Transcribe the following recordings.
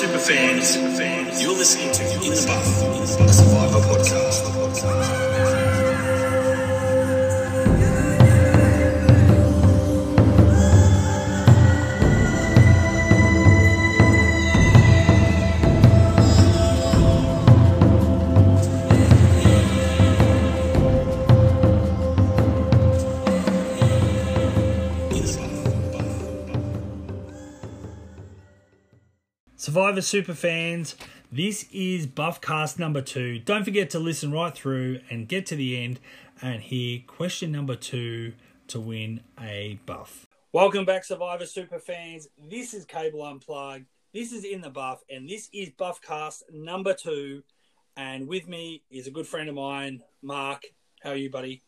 super fans. You're listening to In the Buff, a Survivor podcast. Survivor super fans, this is Buffcast number two. Don't forget to listen right through and get to the end and hear question number two to win a buff. Welcome back, Survivor super fans. This is Cable Unplugged. This is In the Buff, and this is Buffcast number two. And with me is a good friend of mine, Mark. How are you, buddy?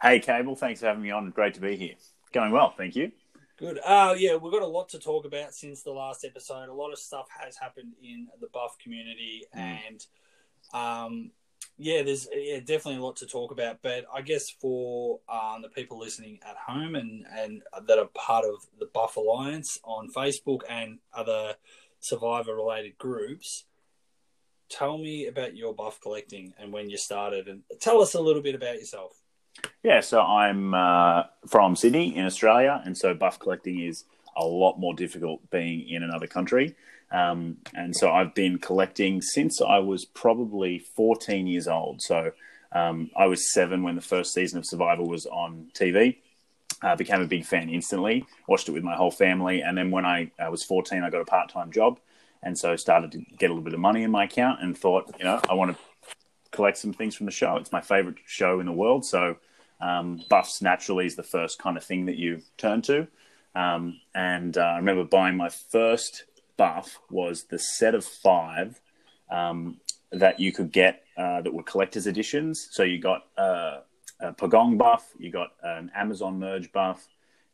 Hey, Cable. Thanks for having me on. Great to be here. Going well, thank you. Good. Uh, yeah, we've got a lot to talk about since the last episode. A lot of stuff has happened in the buff community, and um, yeah, there's yeah, definitely a lot to talk about. But I guess for um, the people listening at home and, and that are part of the Buff Alliance on Facebook and other survivor related groups, tell me about your buff collecting and when you started, and tell us a little bit about yourself. Yeah, so I'm uh, from Sydney in Australia, and so buff collecting is a lot more difficult being in another country. Um, and so I've been collecting since I was probably 14 years old. So um, I was seven when the first season of Survivor was on TV. I became a big fan instantly, watched it with my whole family. And then when I uh, was 14, I got a part time job. And so started to get a little bit of money in my account and thought, you know, I want to collect some things from the show. It's my favorite show in the world. So um, buffs naturally is the first kind of thing that you turn to. Um, and uh, I remember buying my first buff was the set of five um, that you could get uh, that were collector's editions. So you got uh, a Pagong buff, you got an Amazon merge buff,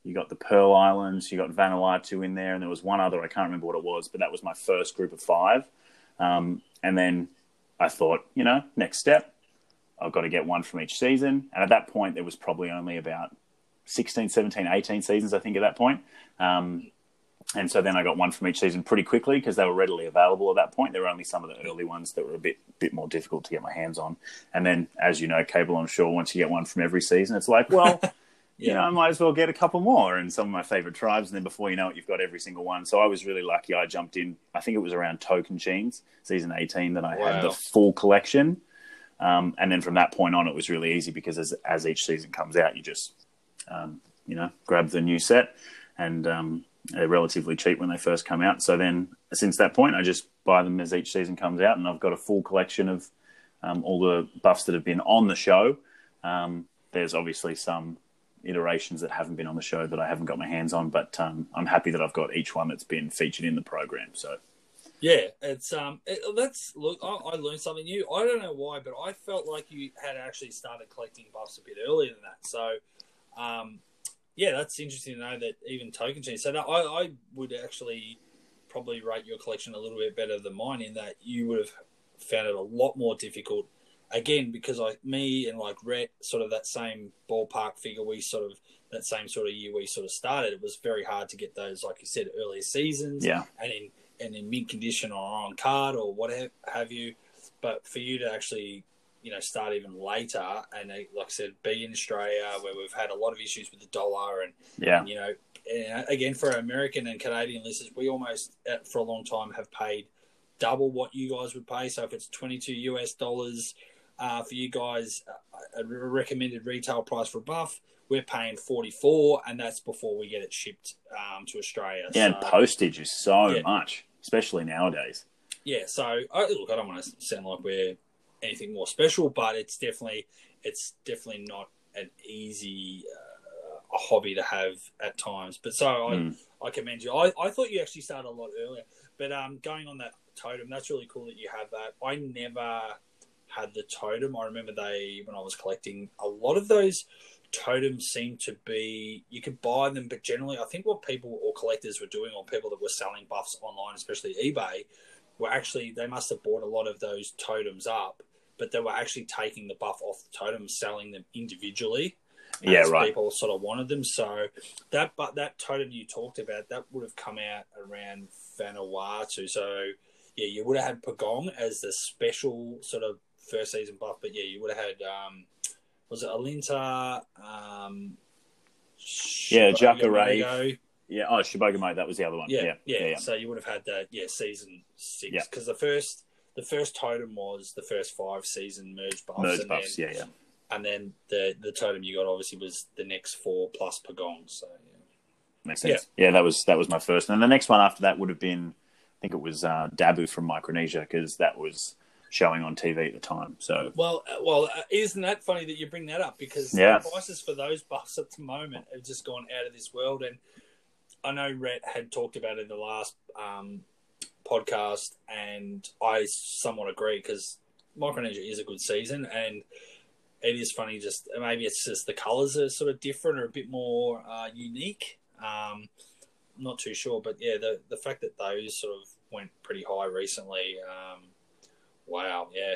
you got the Pearl Islands, you got Vanuatu in there, and there was one other I can't remember what it was, but that was my first group of five. Um, and then I thought, you know, next step, I've got to get one from each season. And at that point, there was probably only about 16, 17, 18 seasons, I think, at that point. Um, and so then I got one from each season pretty quickly because they were readily available at that point. There were only some of the early ones that were a bit bit more difficult to get my hands on. And then, as you know, cable, I'm sure once you get one from every season, it's like, well, you Yeah. know, I might as well get a couple more and some of my favorite tribes. And then before you know it, you've got every single one. So I was really lucky. I jumped in. I think it was around Tocantins, season 18, that I had the full collection. Um, and then from that point on, it was really easy because as as each season comes out, you just um, you know grab the new set, and um, they're relatively cheap when they first come out. So then, since that point, I just buy them as each season comes out, and I've got a full collection of um, all the buffs that have been on the show. Um, there's obviously some iterations that haven't been on the show that I haven't got my hands on, but um, I'm happy that I've got each one that's been featured in the program. So Yeah, it's um, it, that's look. I, I learned something new. I don't know why, but I felt like you had actually started collecting buffs a bit earlier than that. So, um, yeah, that's interesting to know that even Tocantins. So I, I would actually probably rate your collection a little bit better than mine in that you would have found it a lot more difficult. Again, because like me and like Rhett, sort of that same ballpark figure, we sort of that same sort of year we sort of started. It was very hard to get those, like you said, earlier seasons yeah, and in and in mint condition or on card or whatever have you. But for you to actually, you know, start even later and uh, like I said, be in Australia where we've had a lot of issues with the dollar and, yeah, you know, and again for our American and Canadian listeners, we almost uh, for a long time have paid double what you guys would pay. So if it's twenty two US dollars uh, for you guys, uh, a recommended retail price for a buff. We're paying forty four, and that's before we get it shipped um, to Australia. yeah. And So- postage is so Yeah. much, especially nowadays. yeah so I, look i don't want to sound like we're anything more special but it's definitely it's definitely not an easy uh, a hobby to have at times but so i Mm. i commend you I, I thought you actually started a lot earlier but um going on that totem that's really cool that you have that i never had the totem i remember they when i was collecting a lot of those totems seemed to be you could buy them but generally i think what people or collectors were doing or people that were selling buffs online especially ebay were actually they must have bought a lot of those totems up, but they were actually taking the buff off the totem, selling them individually. Yeah, right. People sort of wanted them, so that but that totem you talked about that would have come out around Vanuatu. So yeah, you would have had Pagong as the special sort of first season buff, but yeah, you would have had um, was it Alinta? Um, Yeah, Jacare. Mago. Yeah. Oh, Shiboga Mate, that was the other one. Yeah, Yeah. yeah, Yeah. yeah. So you would have had that, yeah, season six Yeah. because the first the first totem was the first five season merge buffs, Merge and buffs. then, Yeah. Yeah. and then the the totem you got obviously was the next four plus Pagong. So yeah. Makes sense. Yeah. that was that was my first, and the next one after that would have been, I think it was uh, Dabu from Micronesia because that was showing on TV at the time. So Well, uh, well, uh, isn't that funny that you bring that up? Because Yeah. the prices for those buffs at the moment have just gone out of this world. And I know Rhett had talked about it in the last um, podcast, and I somewhat agree because Micronesia is a good season, and it is funny. Just maybe it's just the colours are sort of different or a bit more uh, unique. Um, I'm not too sure, but yeah, the the fact that those sort of went pretty high recently. Um, wow, yeah.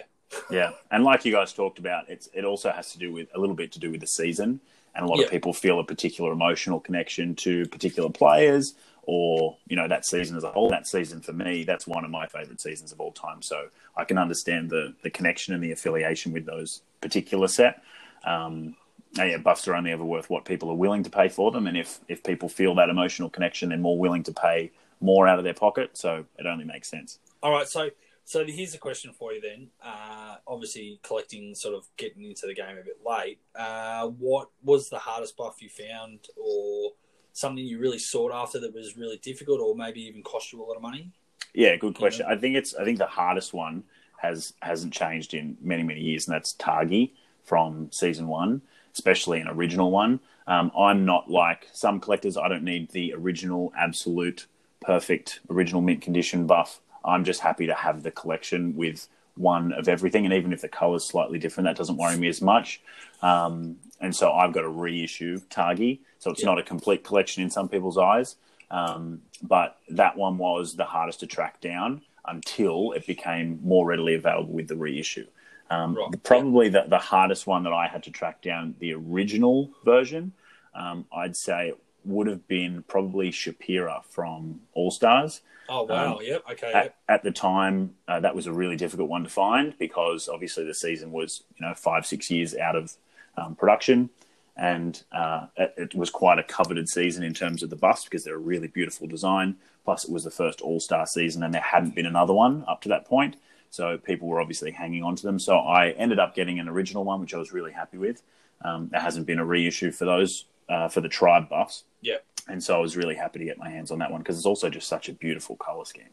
yeah, and like you guys talked about, it's it also has to do with a little bit to do with the season, and a lot Yeah. of people feel a particular emotional connection to particular players, or you know that season as a whole. That season for me, that's one of my favorite seasons of all time. So I can understand the the connection and the affiliation with those particular set. Um, and yeah, buffs are only ever worth what people are willing to pay for them, and if if people feel that emotional connection, they're more willing to pay more out of their pocket. So it only makes sense. All right, so so here's a question for you then. Uh, obviously, collecting, sort of getting into the game a bit late. Uh, what was the hardest buff you found, or something you really sought after that was really difficult, or maybe even cost you a lot of money? Yeah, good question. I think it's I think the hardest one has hasn't changed in many many years, and that's Tagi from season one, especially an original one. Um, I'm not like some collectors. I don't need the original, absolute, perfect, original mint condition buff. I'm just happy to have the collection with one of everything, and even if the color's slightly different, that doesn't worry me as much. Um, and so I've got a reissue Tagi, so it's Yeah. not a complete collection in some people's eyes. Um, but that one was the hardest to track down until it became more readily available with the reissue. Um, Right. Probably the, the hardest one that I had to track down the original version, um, I'd say would have been probably Chapera from All Stars. Oh wow, Um, yep, okay, At, yep. at the time, uh, that was a really difficult one to find because obviously the season was you know five six years out of um, production, and uh, it, it was quite a coveted season in terms of the buffs because they're a really beautiful design. Plus, it was the first All Star season, and there hadn't been another one up to that point, so people were obviously hanging on to them. So I ended up getting an original one, which I was really happy with. Um, there hasn't been a reissue for those uh, for the tribe buffs, Yep. And so I was really happy to get my hands on that one because it's also just such a beautiful color scheme.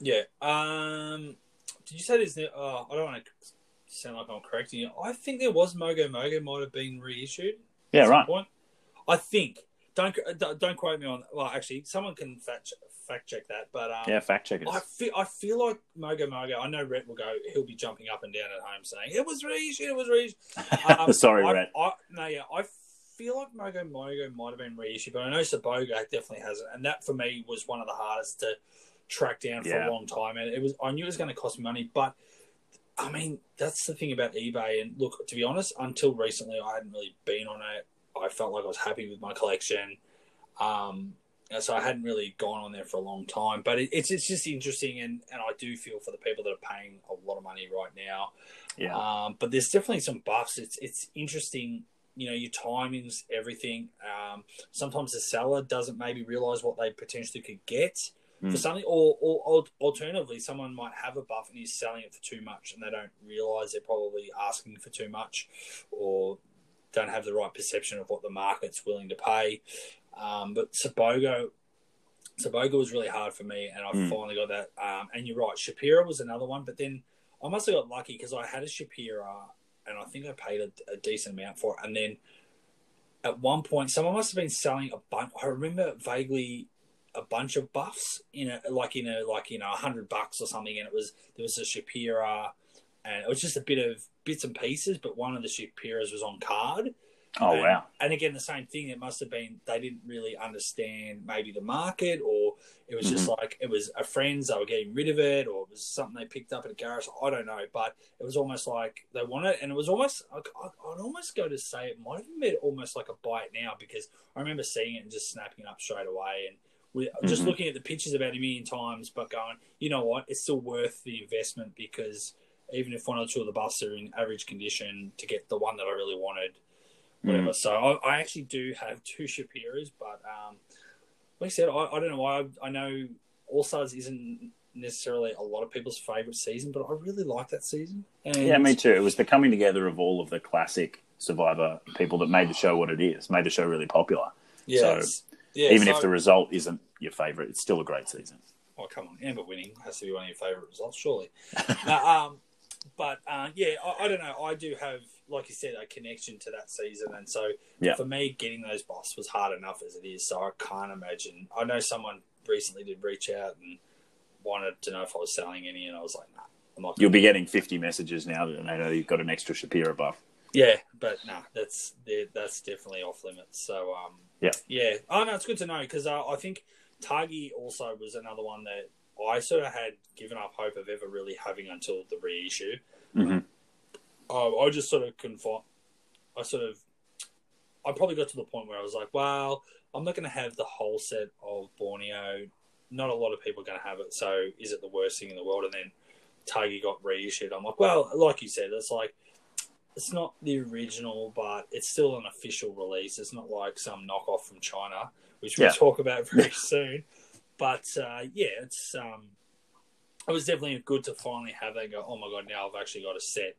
Yeah. Um, did you say there's? Oh, I don't want to sound like I'm correcting you. I think there was Mogo Mogo might have been reissued. Yeah, right. Point. I think. Don't don't don't quote me on. Well, actually, someone can fact fact check that. But um, Yeah, fact checkers. I feel I feel like Mogo Mogo. I know Rhett will go. He'll be jumping up and down at home saying it was reissued. It was reissued. Um, Sorry, I, Rhett. I, no, yeah, I feel like Mogo Mogo might have been reissued, but I know Saboga definitely hasn't, and that for me was one of the hardest to track down for Yeah. a long time. And it was I knew it was going to cost me money, but I mean that's the thing about eBay. And look, to be honest, until recently, I hadn't really been on it. I felt like I was happy with my collection. Um, so I hadn't really gone on there for a long time, but it, it's it's just interesting, and, and I do feel for the people that are paying a lot of money right now. Yeah. Um, but there's definitely some buffs. It's it's interesting. You know, your timings, everything. Um, sometimes the seller doesn't maybe realize what they potentially could get for Mm. something, or, or, or alternatively, someone might have a buff and he's selling it for too much, and they don't realize they're probably asking for too much, or don't have the right perception of what the market's willing to pay. Um, but Sabogo, Saboga was really hard for me, and I Mm. finally got that. Um, and you're right, Chapera was another one, but then I must have got lucky because I had a Chapera, and I think I paid a, a decent amount for it. And then at one point, someone must have been selling a bunch. I remember vaguely a bunch of buffs in a like in a like you know a hundred bucks or something, and it was there was a Chapera, and it was just a bit of bits and pieces, but one of the Chaperas was on card. Oh And- wow. And again, the same thing. It must have been they didn't really understand maybe the market, or it was just like it was a friends they were getting rid of it, or it was something they picked up at a garage. I don't know, but it was almost like they wanted, it, and it was almost I- I'd almost go to say it might have been almost like a buy it now because I remember seeing it and just snapping it up straight away. And We just Mhm. looking at the pictures about a million times, but going, you know what? It's still worth the investment because even if one or two of the buffs are in average condition, to get the one that I really wanted, whatever. Mm. So I, I actually do have two Chaperas, but um, like I said, I, I don't know why. I, I know All Stars isn't necessarily a lot of people's favorite season, but I really like that season. And Yeah, me too. It was the coming together of all of the classic Survivor people that made the show what it is, made the show really popular. Yeah, So, yeah, Even so- if the result isn't your favorite, it's still a great season. Oh, come on. Amber winning has to be one of your favourite results, surely. no, um, but uh, yeah, I, I don't know. I do have, like you said, a connection to that season. And so Yeah. for me, getting those buffs was hard enough as it is. So I can't imagine. I know someone recently did reach out and wanted to know if I was selling any. And I was like, nah, I'm not. You'll be getting 50 messages now that I know you've got an extra Chapera buff. Yeah, but no, that's that's definitely off limits. So um, Yeah. yeah. Oh no, it's good to know because uh, I think Tagi also was another one that I sort of had given up hope of ever really having until the reissue. hmm Oh, I just sort of confi- I sort of, I probably got to the point where I was like, well, I'm not going to have the whole set of Borneo. Not a lot of people are going to have it. So is it the worst thing in the world? And then Tagi got reissued. I'm like, well, like you said, it's like, it's not the original, but it's still an official release. It's not like some knockoff from China, which we'll Yeah. talk about very soon. But uh, yeah, it's um, it was definitely good to finally have that. Go, oh my god! Now I've actually got a set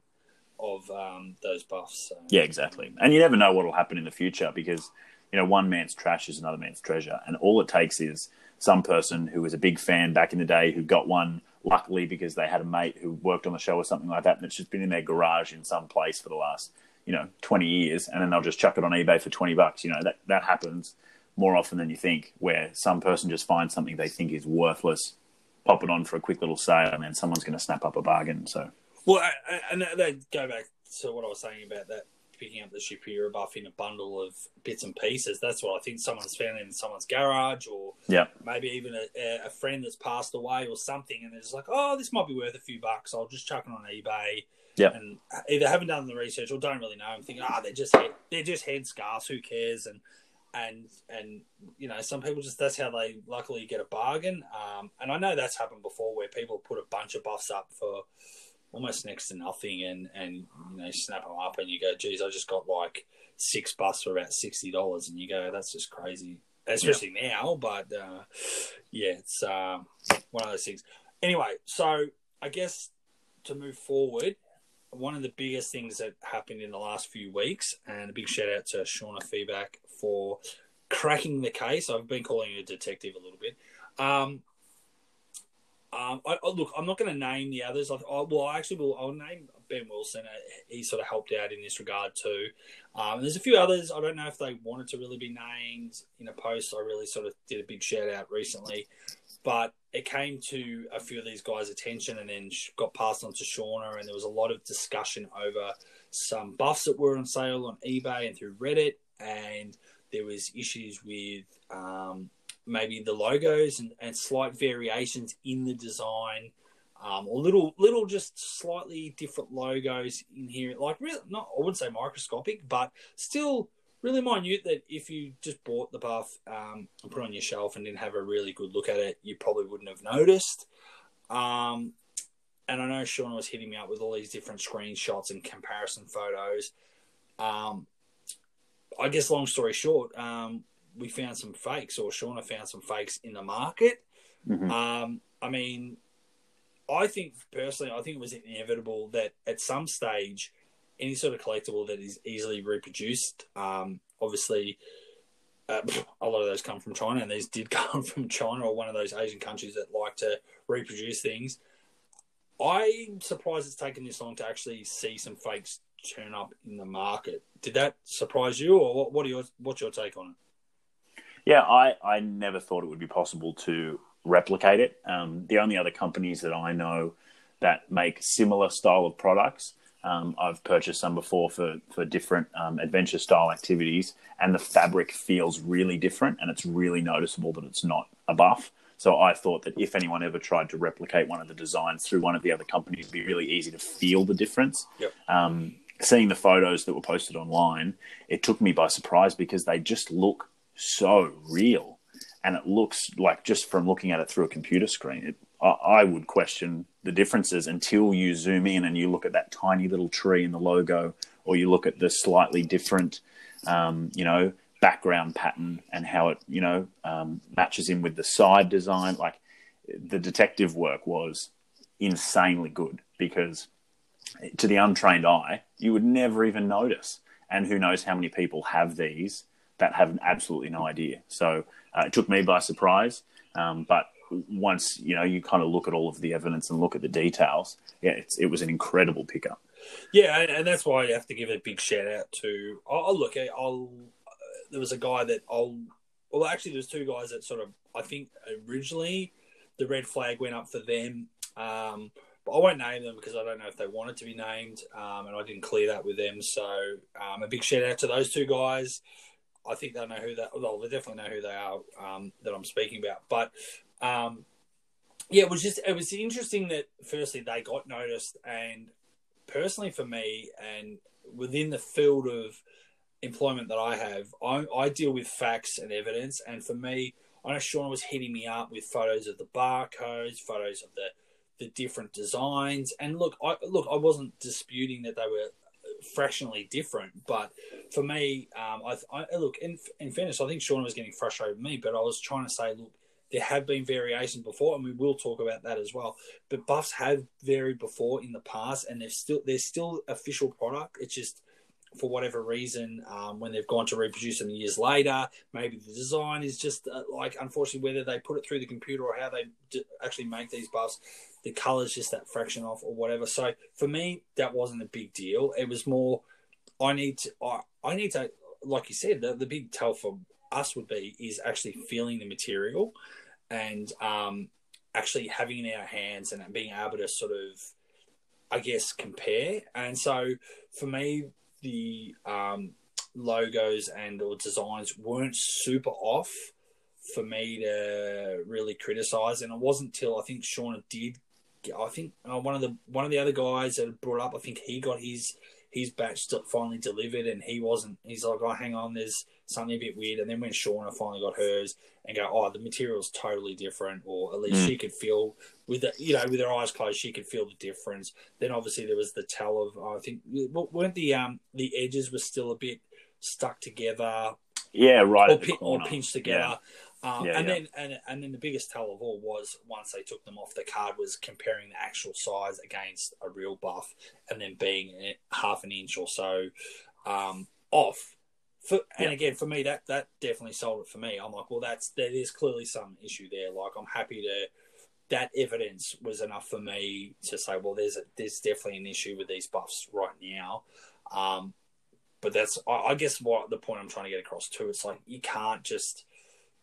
of um, those buffs. So. Yeah, exactly. And you never know what will happen in the future because, you know, one man's trash is another man's treasure. And all it takes is some person who was a big fan back in the day who got one luckily because they had a mate who worked on the show or something like that and it's just been in their garage in some place for the last, you know, 20 years and then they'll just chuck it on eBay for 20 bucks. You know, that, that happens more often than you think where some person just finds something they think is worthless, pop it on for a quick little sale and then someone's going to snap up a bargain. So, Well, I, and that, that go back to what I was saying about that picking up the Chapera buff in a bundle of bits and pieces. That's what I think someone's found in someone's garage, or yeah. maybe even a, a friend that's passed away or something, and they're just like, "Oh, this might be worth a few bucks. I'll just chuck it on eBay." Yeah. and either haven't done the research or don't really know. I'm thinking, ah, they're just they're just head scarves. Who cares? And and and you know, some people just that's how they luckily get a bargain. Um, and I know that's happened before where people put a bunch of buffs up for almost next to nothing, and and you know, snap them up, and you go, geez, I just got like six buffs for about sixty dollars, and you go, that's just crazy. Especially now, but uh, yeah, it's um, one of those things. Anyway, so I guess to move forward, one of the biggest things that happened in the last few weeks, and a big shout out to Shauna Feedback for cracking the case. I've been calling you a detective a little bit. Um, um, I, I, look, I'm not going to name the others. I, I, well, I actually will. I'll name Ben Wilson. Uh, He sort of helped out in this regard too. Um, there's a few others. I don't know if they wanted to really be named in a post. I really sort of did a big shout out recently, but it came to a few of these guys' attention and then got passed on to Shauna. And there was a lot of discussion over some buffs that were on sale on eBay and through Reddit. And there was issues with um, maybe the logos and, and slight variations in the design. Um, or little, little, just slightly different logos in here. Like, really, not I wouldn't say microscopic, but still really minute. That if you just bought the buff um, and put on your shelf and didn't have a really good look at it, you probably wouldn't have noticed. Um, and I know Sean was hitting me up with all these different screenshots and comparison photos. Um, I guess, long story short, um, we found some fakes, or Shauna found some fakes in the market. Mhm. Um, I mean, I think personally, I think it was inevitable that at some stage, any sort of collectible that is easily reproduced, um, obviously, uh, a lot of those come from China, and these did come from China or one of those Asian countries that like to reproduce things. I'm surprised it's taken this long to actually see some fakes turn up in the market. Did that surprise you, or what? What are your what's your take on it? Yeah, I, I never thought it would be possible to replicate it. Um, the only other companies that I know that make similar style of products, um, I've purchased some before for, for different um, adventure style activities, and the fabric feels really different, and it's really noticeable that it's not a buff. So I thought that if anyone ever tried to replicate one of the designs through one of the other companies, it'd be really easy to feel the difference. Yep. Um, seeing the photos that were posted online, it took me by surprise because they just look so real. and it looks like just from looking at it through a computer screen, it, I, I would question the differences until you zoom in and you look at that tiny little tree in the logo, or you look at the slightly different, um, you know, background pattern and how it, you know, um, matches in with the side design. Like the detective work was insanely good because to the untrained eye, you would never even notice. And who knows how many people have these that have absolutely no idea. So uh, it took me by surprise. Um, but once you know you kind of look at all of the evidence and look at the details, yeah, it was an incredible pickup. Yeah, and that's why you have to give a big shout out to. I'll look. I'll. Uh, there was a guy that I'll. Well, actually, there's two guys that sort of. I think originally the red flag went up for them. Um, but I won't name them because I don't know if they wanted to be named, um, and I didn't clear that with them. So um, a big shout out to those two guys. I think they know who that. Well, they definitely know who they are um, that I'm speaking about. But um, yeah, it was just it was interesting that firstly they got noticed, and personally for me, and within the field of employment that I have, I, I deal with facts and evidence, and for me, I know Sean was hitting me up with photos of the barcodes, photos of the the different designs. And look, I look, I wasn't disputing that they were fractionally different, but for me, um, I, I, look in in fairness, I think Sean was getting frustrated with me, but I was trying to say, look, there have been variations before, and we will talk about that as well. But buffs have varied before in the past, and they're still they're still official product. It's just for whatever reason, um, when they've gone to reproduce them years later, maybe the design is just uh, like, unfortunately, whether they put it through the computer or how they d- actually make these buffs, the color's just that fraction off or whatever. So for me, that wasn't a big deal. It was more, I need to, I, I need to, like you said, the, the big tell for us would be is actually feeling the material and um, actually having in our hands and being able to sort of, I guess, compare. And so for me, the um, logos and or designs weren't super off for me to really criticize. And it wasn't till I think Shauna did I think uh, one of the one of the other guys that brought up, I think he got his his batch finally delivered, and he wasn't. He's like, oh, hang on, there's something a bit weird. And then when Shauna finally got hers, and go, oh, the material's totally different, or at least mm. she could feel with the, you know, with her eyes closed, she could feel the difference. Then obviously there was the tell of, oh, I think, weren't the um the edges were still a bit stuck together. Yeah, right. Or, pin, or pinched together. Yeah. Um, yeah, and yeah. then and, and then the biggest tell of all was once they took them off the card was comparing the actual size against a real buff and then being half an inch or so um, off. For, and again, for me, that that definitely sold it for me. I'm like, well, that's there is clearly some issue there. Like, I'm happy to that evidence was enough for me to say, well, there's a, there's definitely an issue with these buffs right now. Um, but that's I, I guess what the point I'm trying to get across too. It's like you can't just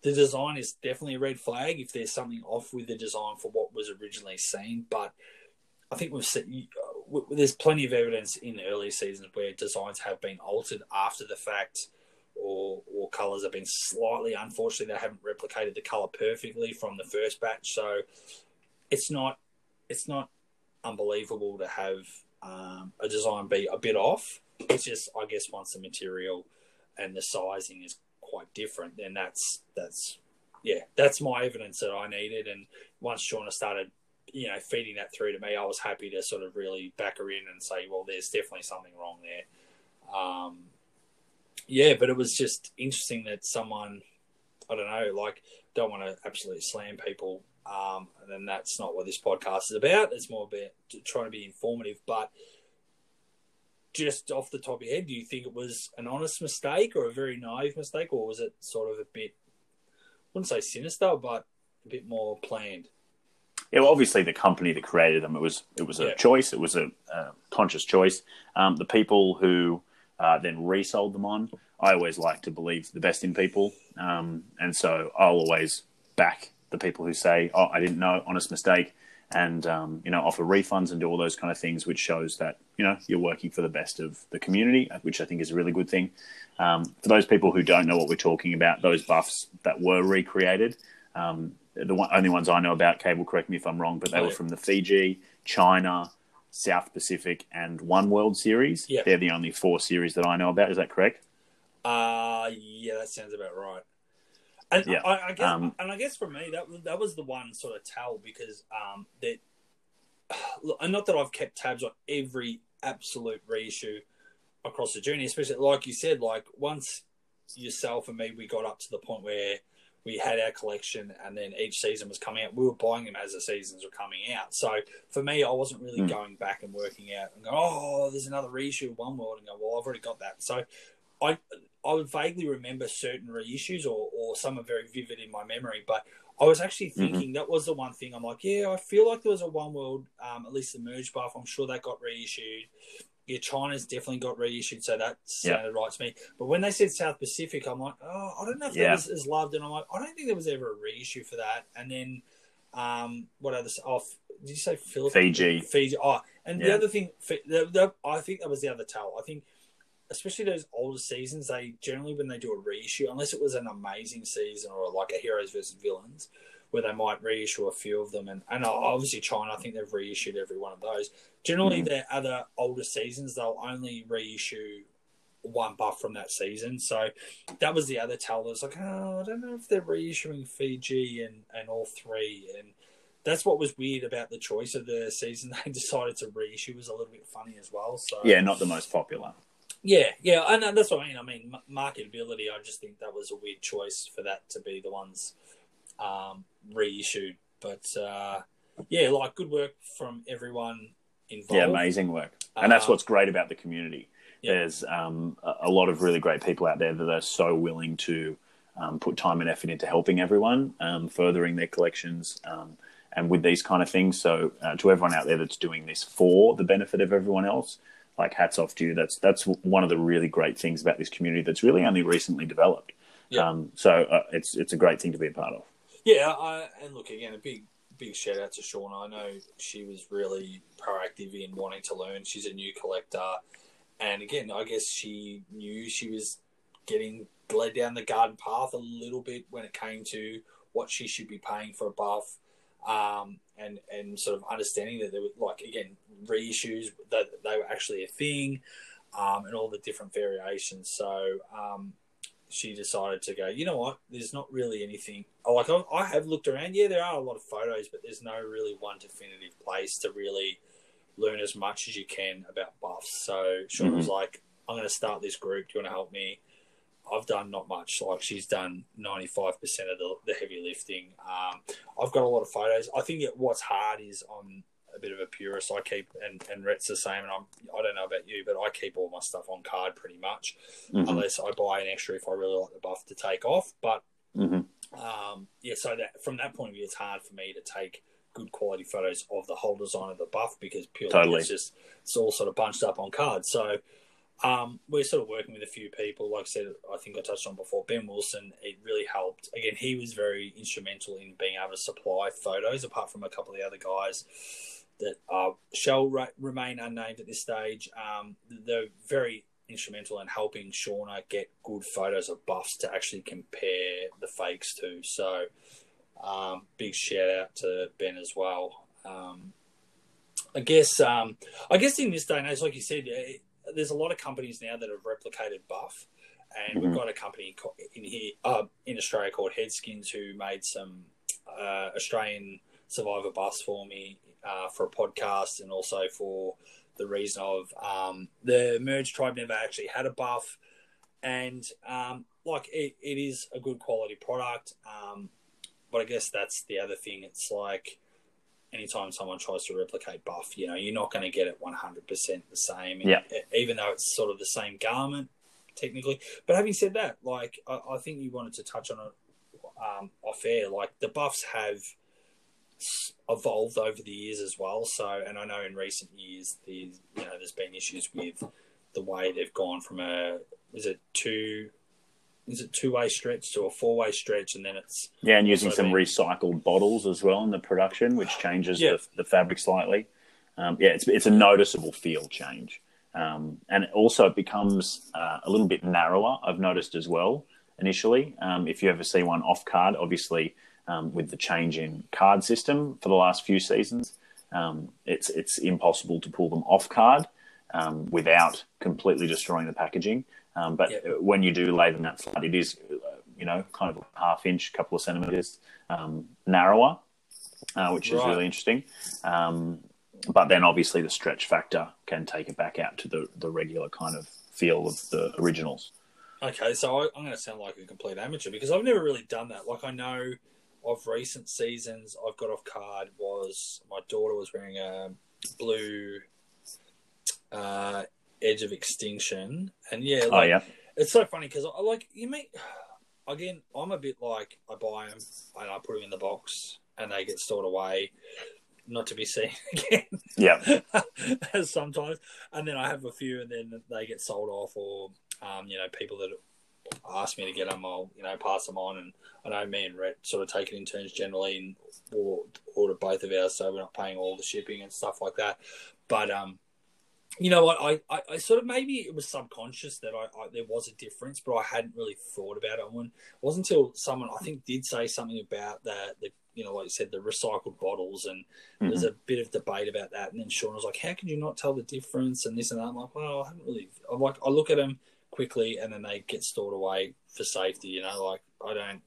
the design is definitely a red flag if there's something off with the design for what was originally seen. But I think we've seen uh, there's plenty of evidence in earlier seasons where designs have been altered after the fact, or colors have been slightly. Unfortunately, they haven't replicated the color perfectly from the first batch. So it's not it's not unbelievable to have um, a design be a bit off. It's just I guess once the material and the sizing is quite different, then that's that's yeah, that's my evidence that I needed. And once Shauna started, you know, feeding that through to me, I was happy to sort of really back her in and say, well, there's definitely something wrong there. Um, yeah, but it was just interesting that someone, I don't know, like, don't want to absolutely slam people. Um, and then that's not what this podcast is about. It's more about trying to be informative. But just off the top of your head, do you think it was an honest mistake or a very naive mistake, or was it sort of a bit, I wouldn't say sinister, but a bit more planned? Yeah, well, obviously the company that created them, it was it was a yeah. choice, it was a, a conscious choice. Um, the people who uh, then resold them on, I always like to believe the best in people, um, and so I'll always back the people who say, "Oh, I didn't know, honest mistake." and um, you know offer refunds and do all those kind of things, which shows that you know you're working for the best of the community, which I think is a really good thing. Um, for those people who don't know what we're talking about, those buffs that were recreated, um, the one, only ones I know about, Cable, correct me if I'm wrong, but they oh, were from the Fiji, China, South Pacific, and One World Series. Yep. They're the only four series that I know about. Is that correct? Uh yeah, that sounds about right. And Yeah. I, I guess, Um, and I guess for me, that was- that was the one sort of tell because um, that, look, and not that I've kept tabs on every absolute reissue across the journey, especially like you said, like once yourself and me, we got up to the point where we had our collection, and then each season was coming out. We were buying them as the seasons were coming out. So for me, I wasn't really Mm. going back and working out and going, "Oh, there's another reissue of One World," and go, "Well, I've already got that." So I I would vaguely remember certain reissues, or or some are very vivid in my memory, but. I was actually thinking that was the one thing. I'm like, yeah, I feel like there was a One World, um, at least the merge buff. I'm sure that got reissued. Yeah, China's definitely got reissued, so that sounded right to me. But when they said South Pacific, I'm like, oh, I don't know if that Yeah. was as loved, and I'm like, I don't think there was ever a reissue for that. And then, um, what other? Oh, did you say Philippines? Fiji. Fiji. Oh, and the other thing, the, the, I think that was the other tell. I think, especially those older seasons, they generally when they do a reissue, unless it was an amazing season or like a heroes versus villains, where they might reissue a few of them, and and obviously China, I think they've reissued every one of those. Generally, Mhm. the other older seasons, they'll only reissue one buff from that season. So that was the other tell. That was like, oh, I don't know if they're reissuing Fiji and, and all three. And that's what was weird about the choice of the season they decided to reissue was a little bit funny as well. So Yeah, not the most popular. yeah, yeah, and that's what I mean. I mean, marketability. I just think that was a weird choice for that to be the ones um, reissued. But uh, yeah, like good work from everyone involved. Yeah, amazing work. And that's Uh, what's great about the community. Yeah. There's um, a a lot of really great people out there that are so willing to um, put time and effort into helping everyone, um, furthering their collections, um, and with these kind of things. So, uh, to everyone out there that's doing this for the benefit of everyone else, like hats off to you. That's that's one of the really great things about this community that's really only recently developed. Yeah. Um, so uh, it's it's a great thing to be a part of. Yeah, I, and look again, a big big shout out to Shauna. I know she was really proactive in wanting to learn. She's a new collector, and again, I guess she knew she was getting led down the garden path a little bit when it came to what she should be paying for a buff, um, and and sort of understanding that there were like again reissues that they were actually a thing, um, and all the different variations. So. Um, she decided to go, you know what, there's not really anything. oh, Like, I, I have looked around. Yeah, there are a lot of photos, but there's no really one definitive place to really learn as much as you can about buffs. So Sean was like, I'm going to start this group. Do you want to help me? I've done not much. Like, she's done 95% of the, the heavy lifting. Um, I've got a lot of photos. I think it, what's hard is I'm a bit of a purist. I keep, and, and Rhett's the same, and I'm, I don't know about you, but I keep all my stuff on card pretty much Mhm. unless I buy an extra if I really like the buff to take off. But Mhm. um, yeah, so that from that point of view, it's hard for me to take good quality photos of the whole design of the buff because purely Totally. it's just it's all sort of bunched up on cards. So um, we're sort of working with a few people. Like I said, I think I touched on before. Ben Wilson, it really helped. Again, he was very instrumental in being able to supply photos, apart from a couple of the other guys that uh, shall re- remain unnamed at this stage. Um, they're very instrumental in helping Shauna get good photos of buffs to actually compare the fakes to. So, um, big shout out to Ben as well. Um, I guess, um, I guess in this day and age, like you said, eh, there's a lot of companies now that have replicated buff, and we've Mhm. got a company in here uh, in Australia called Headskins who made some uh, Australian Survivor buffs for me uh, for a podcast, and also for the reason of um, the merge tribe never actually had a buff, and um, like it, it is a good quality product. Um, but I guess that's the other thing. It's like anytime someone tries to replicate buff, you know, you're not going to get it 100% the same. Yeah. Even though it's sort of the same garment, technically. But having said that, like, I, I think you wanted to touch on it um, off air. Like, the buffs have evolved over the years as well. So, and I know in recent years, the you know, there's been issues with the way they've gone from a, is it two, is it two way stretch to a four way stretch, and then it's Yeah, and using some they- recycled bottles as well in the production, which changes Yeah. the, the fabric slightly. Um, yeah, it's it's a noticeable feel change, um, and also it becomes uh, a little bit narrower. I've noticed as well initially. Um, if you ever see one off card, obviously um, with the change in card system for the last few seasons, um, it's it's impossible to pull them off card um, without completely destroying the packaging. Um, but Yeah. when you do lay them that flat, it is uh, you know, kind of half inch, couple of centimeters um, narrower, uh, which is really interesting. Um, but then obviously the stretch factor can take it back out to the, the regular kind of feel of the originals. Okay, so I, I'm going to sound like a complete amateur because I've never really done that. Like I know of recent seasons, I've got off card was my daughter was wearing a blue uh, Edge of Extinction, and yeah, Oh yeah, it's so funny because I like you meet again. I'm a bit like I buy them and I put them in the box and they get stored away, not to be seen again. yeah, As sometimes, and then I have a few, and then they get sold off, or um, you know, people that ask me to get them, I'll you know pass them on, and I know me and Rhett sort of take it in turns generally, and or order both of ours, so we're not paying all the shipping and stuff like that. But um, you know what, I, I, I sort of maybe it was subconscious that I, I there was a difference, but I hadn't really thought about it. When it wasn't until someone I think did say something about that the you know like you said the recycled bottles and there's a bit of debate about that. And then Sean was like, "How could you not tell the difference?" And this and that. I'm like, "Well, I haven't really." I'm like, I look at them quickly, and then they get stored away for safety. You know, like I don't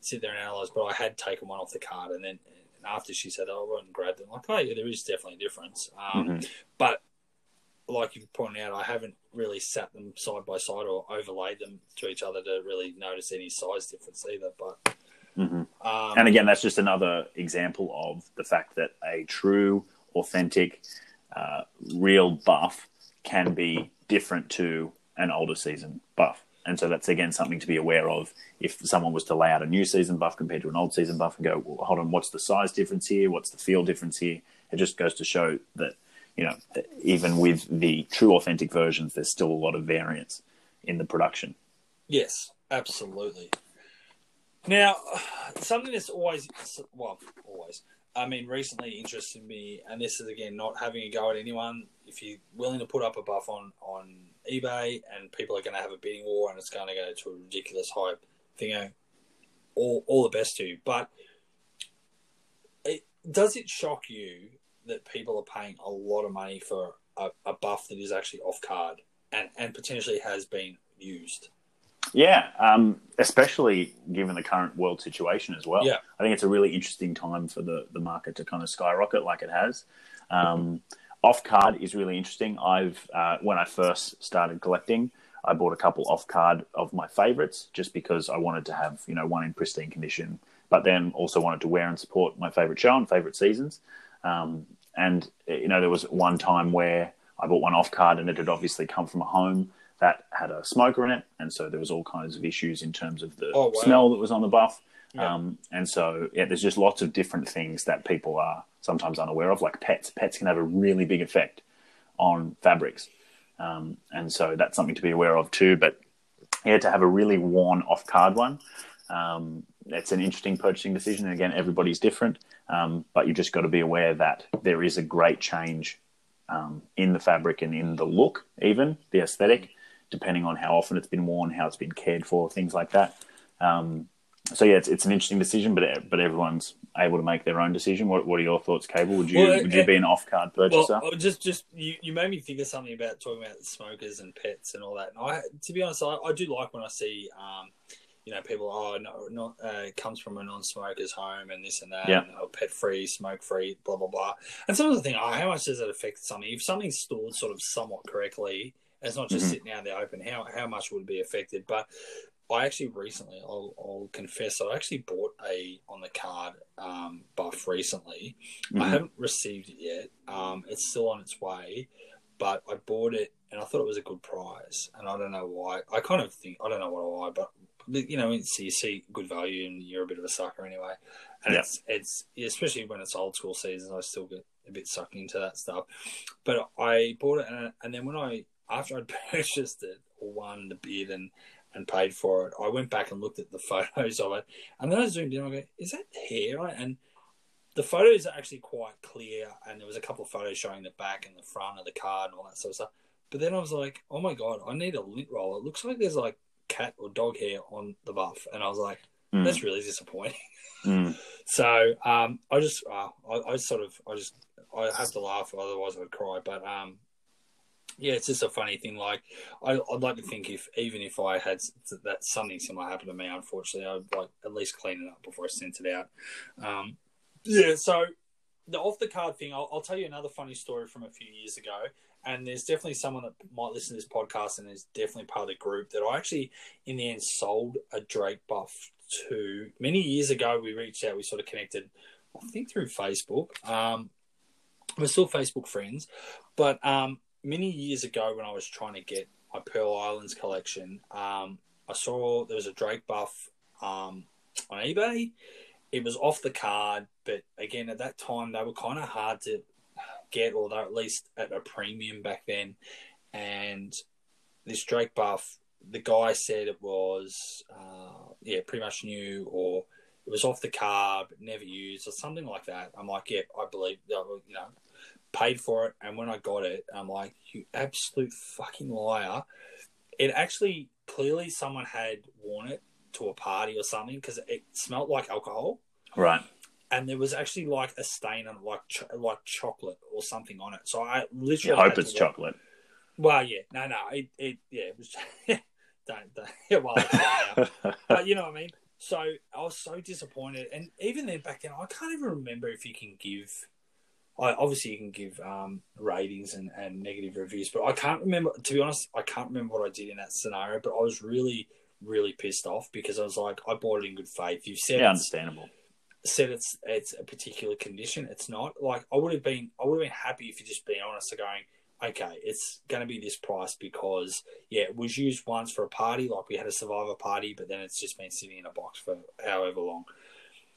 sit there and analyze. But I had taken one off the card, and then and after she said, "Oh, I went and grabbed them. Like, "Oh, yeah, there is definitely a difference." Um, Mhm. But like you pointed out, I haven't really sat them side by side or overlaid them to each other to really notice any size difference either. But hmm um, and again, that's just another example of the fact that a true, authentic, uh, real buff can be different to an older season buff. And so that's again something to be aware of. If someone was to lay out a new season buff compared to an old season buff and go, well, hold on, what's the size difference here? What's the feel difference here? It just goes to show that, you know, that even with the true authentic versions, there's still a lot of variance in the production. Yes, absolutely. Now, something that's always, well, always, I mean, recently interested me, and this is again not having a go at anyone. If you're willing to put up a buff on, on eBay and people are going to have a bidding war and it's going to go to a ridiculous hype, thingo, eh, all, all the best to you. But it, does it shock you that people are paying a lot of money for a, a buff that is actually off card and, and potentially has been used? Yeah, um, especially given the current world situation as well. Yeah. I think it's a really interesting time for the, the market to kind of skyrocket like it has. Um, off card is really interesting. I've uh, when I first started collecting, I bought a couple off card of my favorites just because I wanted to have you know one in pristine condition, but then also wanted to wear and support my favorite show and favorite seasons. Um, and you know there was one time where I bought one off card and it had obviously come from a home that had a smoker in it, and so there was all kinds of issues in terms of the Oh, wow. smell that was on the buff. Yeah. Um, and so, yeah, there's just lots of different things that people are sometimes unaware of, like pets. Pets can have a really big effect on fabrics. Um, and so that's something to be aware of too. But yeah, to have a really worn off card one, um, it's an interesting purchasing decision. And again, everybody's different. Um, but you just got to be aware that there is a great change um, in the fabric and in the look, even the aesthetic, depending on how often it's been worn, how it's been cared for, things like that. Um, so yeah, it's, it's an interesting decision, but but everyone's able to make their own decision. What, what are your thoughts, Cable? Would you Well, would you be an off card purchaser? Well, just just you, you made me think of something about talking about smokers and pets and all that. And I, to be honest, I, I do like when I see, um, you know, people. Oh, no, not uh, it comes from a non-smoker's home and this and that. Yeah. Oh, pet free, smoke free, blah blah blah. And sometimes I think, oh, how much does it affect something? If something's stored sort of somewhat correctly, it's not just Mhm. sitting out in the open. How how much would it be affected? But I actually recently, I'll, I'll confess, I actually bought a on the card um, buff recently. I Mhm. haven't received it yet. Um, it's still on its way, but I bought it and I thought it was a good price. And I don't know why. I kind of think I don't know what why, but you know, it's, you see good value and you're a bit of a sucker anyway. And Yeah. it's it's especially when it's old school seasons, I still get a bit sucked into that stuff. But I bought it and, and then when I after I'd purchased it or won the bid and and paid for it, I went back and looked at the photos of it, and then I zoomed in. I go, "Is that hair?" And the photos are actually quite clear, and there was a couple of photos showing the back and the front of the card and all that sort of stuff. But then I was like, "Oh my god, I need a lint roll." It looks like there's like cat or dog hair on the buff, and I was like, Mm, "That's really disappointing." mm. So um, I just, uh, I, I sort of, I just, I have to laugh, otherwise I'd cry. But um, yeah, it's just a funny thing. Like, I, I'd like to think if even if I had that something similar happen to me, unfortunately, I'd like at least clean it up before I sent it out. Um, yeah, so the off the card thing, I'll, I'll tell you another funny story from a few years ago. And there's definitely someone that might listen to this podcast and is definitely part of the group that I actually, in the end, sold a Drake buff to. Many years ago, we reached out, we sort of connected, I think through Facebook. Um, we're still Facebook friends, but um, many years ago when I was trying to get my Pearl Islands collection, um, I saw there was a Drake buff um, on eBay. It was off the card, but again, at that time, they were kind of hard to get, or at least at a premium back then. And this Drake buff, the guy said it was, uh, yeah, pretty much new, or it was off the card, but never used, or something like that. I'm like, yeah, I believe, you know, paid for it, and when I got it, I'm like, you absolute fucking liar. It actually clearly someone had worn it to a party or something because it smelled like alcohol. Right. And there was actually like a stain on like ch- like chocolate or something on it. So I literally I hope it's chocolate. Well, yeah, no, no, it, it yeah, it was. don't, don't yeah, well, but you know what I mean. So I was so disappointed, and even then back then, I can't even remember if you can give I, obviously you can give um, ratings and, and negative reviews, but I can't remember. To be honest, I can't remember what I did in that scenario. But I was really, really pissed off because I was like, I bought it in good faith. You said yeah, understandable. Said it's it's a particular condition. It's not like I would have been. I would have been happy if you just been honest and going, okay, it's going to be this price because yeah, it was used once for a party, like we had a survivor party, but then it's just been sitting in a box for however long.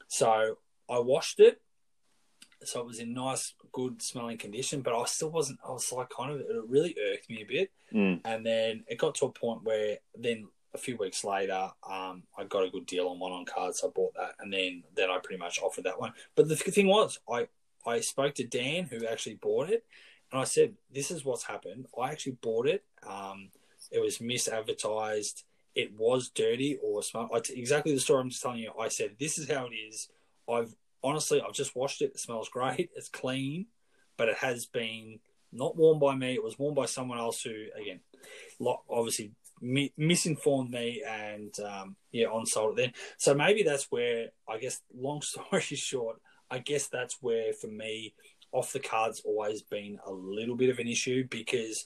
So I washed it so it was in nice, good smelling condition, but I still wasn't. I was like, kind of, it really irked me a bit. Mm. And then it got to a point where then a few weeks later, um, I got a good deal on one on cards, so I bought that, and then then I pretty much offered that one. But the thing was, I I spoke to Dan who actually bought it, and I said, "This is what's happened. I actually bought it. Um, it was misadvertised. It was dirty or smart. exactly the story I'm just telling you. I said, "This is how it is. I've honestly, I've just washed it. It smells great. It's clean, but it has been not worn by me. It was worn by someone else who, again, obviously misinformed me and um, yeah, on sold it then. So maybe that's where I guess. Long story short, I guess that's where for me, off the cards always been a little bit of an issue because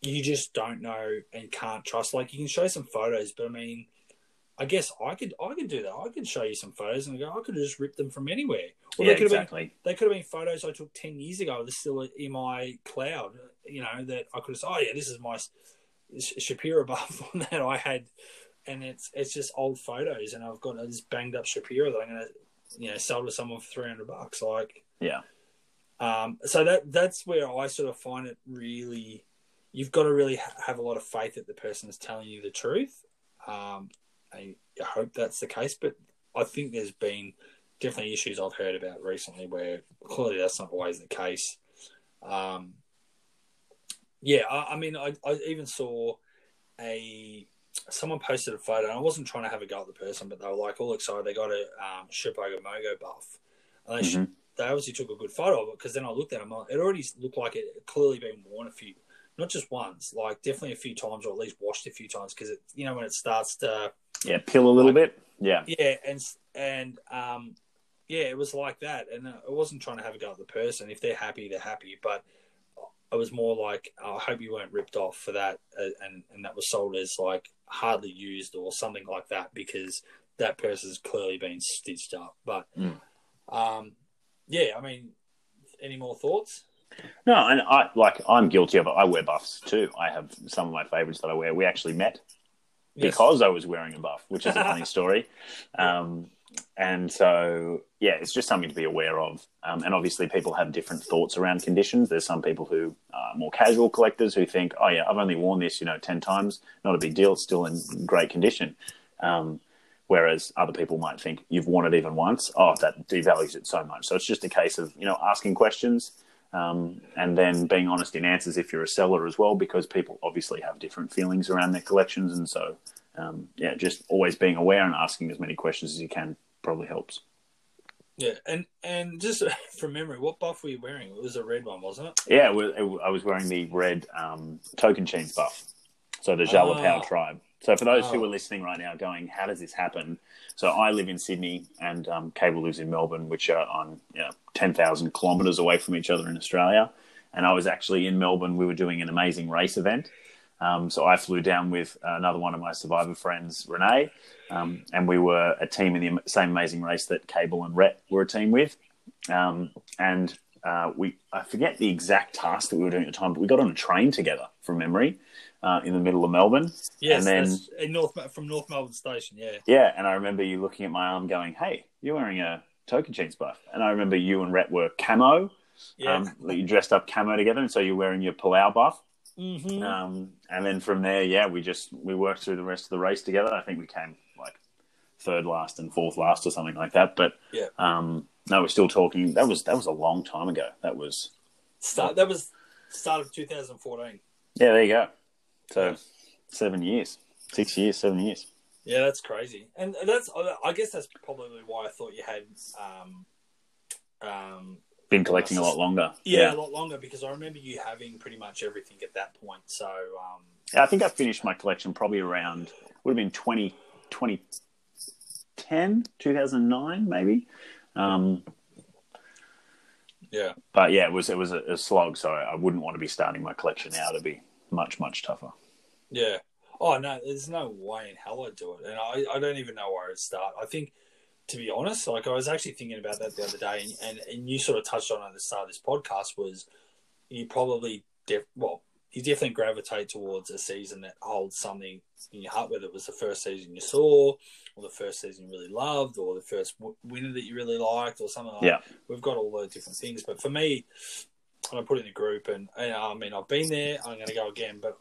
you just don't know and can't trust. Like you can show some photos, but I mean I guess I could I could do that. I could show you some photos and go, I could have just ripped them from anywhere. Or yeah, they could exactly. Have been, they could have been photos I took ten years ago. They're still in my cloud. You know that I could have said, oh yeah, this is my Chapera buff that I had, and it's it's just old photos, and I've got this banged up Chapera that I'm gonna you know sell to someone for three hundred bucks. Like yeah. Um, so that that's where I sort of find it really. You've got to really ha- have a lot of faith that the person is telling you the truth. Um, I hope that's the case, but I think there's been definitely issues I've heard about recently where clearly that's not always the case. Um, yeah, I, I mean, I, I, even saw a someone posted a photo. I wasn't trying to have a go at the person, but they were like all excited. They got a um, Mogo buff, and they, mm-hmm. they obviously took a good photo of it because then I looked at it. It already looked like it had clearly been worn a few, not just once, like definitely a few times, or at least washed a few times because it, you know, when it starts to yeah, pill a little like, bit. Yeah. Yeah, and and um, yeah, it was like that, and I wasn't trying to have a go at the person. If they're happy, they're happy. But I was more like, oh, I hope you weren't ripped off for that, uh, and and that was sold as like hardly used or something like that because that person's clearly been stitched up. But mm. um, yeah, I mean, any more thoughts? No, and I like I'm guilty of it. I wear buffs too. I have some of my favorites that I wear. We actually met because I was wearing a buff, which is a funny story. Um, and so, yeah, it's just something to be aware of. Um, and obviously, people have different thoughts around conditions. There's some people who are more casual collectors who think, oh, yeah, I've only worn this, you know, 10 times, not a big deal, it's still in great condition. Um, whereas other people might think you've worn it even once, oh, that devalues it so much. So it's just a case of, you know, asking questions um, and then being honest in answers if you're a seller as well, because people obviously have different feelings around their collections, and so um, yeah, just always being aware and asking as many questions as you can probably helps. Yeah, and and just from memory, what buff were you wearing? It was a red one, wasn't it? Yeah, it was, it, I was wearing the red um, Tocantins buff, so the Jalapao Ah. tribe. So for those who Oh. are listening right now, going, how does this happen? So I live in Sydney, and um, Cable lives in Melbourne, which are on you know, ten thousand kilometres away from each other in Australia. And I was actually in Melbourne. We were doing an amazing race event. Um, so I flew down with another one of my survivor friends, Renee, um, and we were a team in the same amazing race that Cable and Rhett were a team with. Um, and uh, we I forget the exact task that we were doing at the time, but we got on a train together from memory uh, in the middle of Melbourne. Yes, and then in North from North Melbourne Station. Yeah, yeah, and I remember you looking at my arm, going, "Hey, you're wearing a Token Tocantins buff." And I remember you and Rhett were camo. yeah. Um, you dressed up camo together, and so you're wearing your Palau buff. mm-hmm. Um, and then from there, yeah, we just we worked through the rest of the race together. I think we came like third last and fourth last or something like that. But Yeah. um, no, we're still talking. That was that was a long time ago. That was Start that was start of 2014. yeah. There you go. So seven years, six years, seven years. Yeah, that's crazy, and that's I guess that's probably why I thought you had um um Been collecting a lot longer. yeah, a lot longer because I remember you having pretty much everything at that point. So um Yeah, I think I finished my collection probably around would have been 20, 2010, 2009 maybe. Um, yeah, but yeah, it was it was a, a slog. So I wouldn't want to be starting my collection now to be much much tougher. yeah. Oh no, there's no way in hell I'd do it, and I I don't even know where I'd start. I think. To be honest, like I was actually thinking about that the other day, and, and, and you sort of touched on it at the start of this podcast was you probably def- well you definitely gravitate towards a season that holds something in your heart, whether it was the first season you saw, or the first season you really loved, or the first w- winner that you really liked, or something like Yeah. that. We've got all those different things. But for me, and I put it in a group, and, and I mean, I've been there, I'm going to go again. But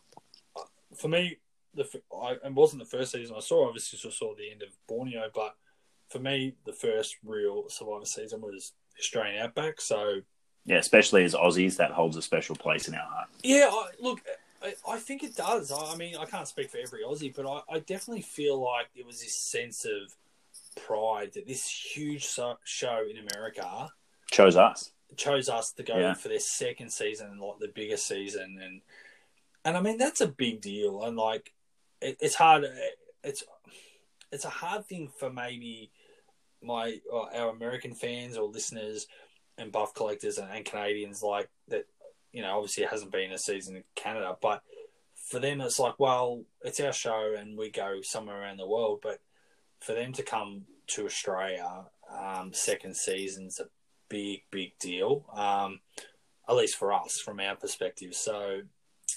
for me, the I, it wasn't the first season I saw, obviously, I saw the end of Borneo, but for me, the first real Survivor season was Australian Outback. So, Yeah, especially as Aussies, that holds a special place in our heart. Yeah, I, look, I, I think it does. I, I mean, I can't speak for every Aussie, but I, I definitely feel like there was this sense of pride that this huge show in America Chose us. Chose us to go Yeah. for their second season and like the biggest season, and and I mean that's a big deal, and like it, it's hard. It's it's a hard thing for maybe my or our American fans or listeners and buff collectors and, and Canadians like that. You know, obviously it hasn't been a season in Canada, but for them it's like, well, it's our show and we go somewhere around the world, but for them to come to Australia, um, second season's a big, big deal. Um, at least for us, from our perspective. So,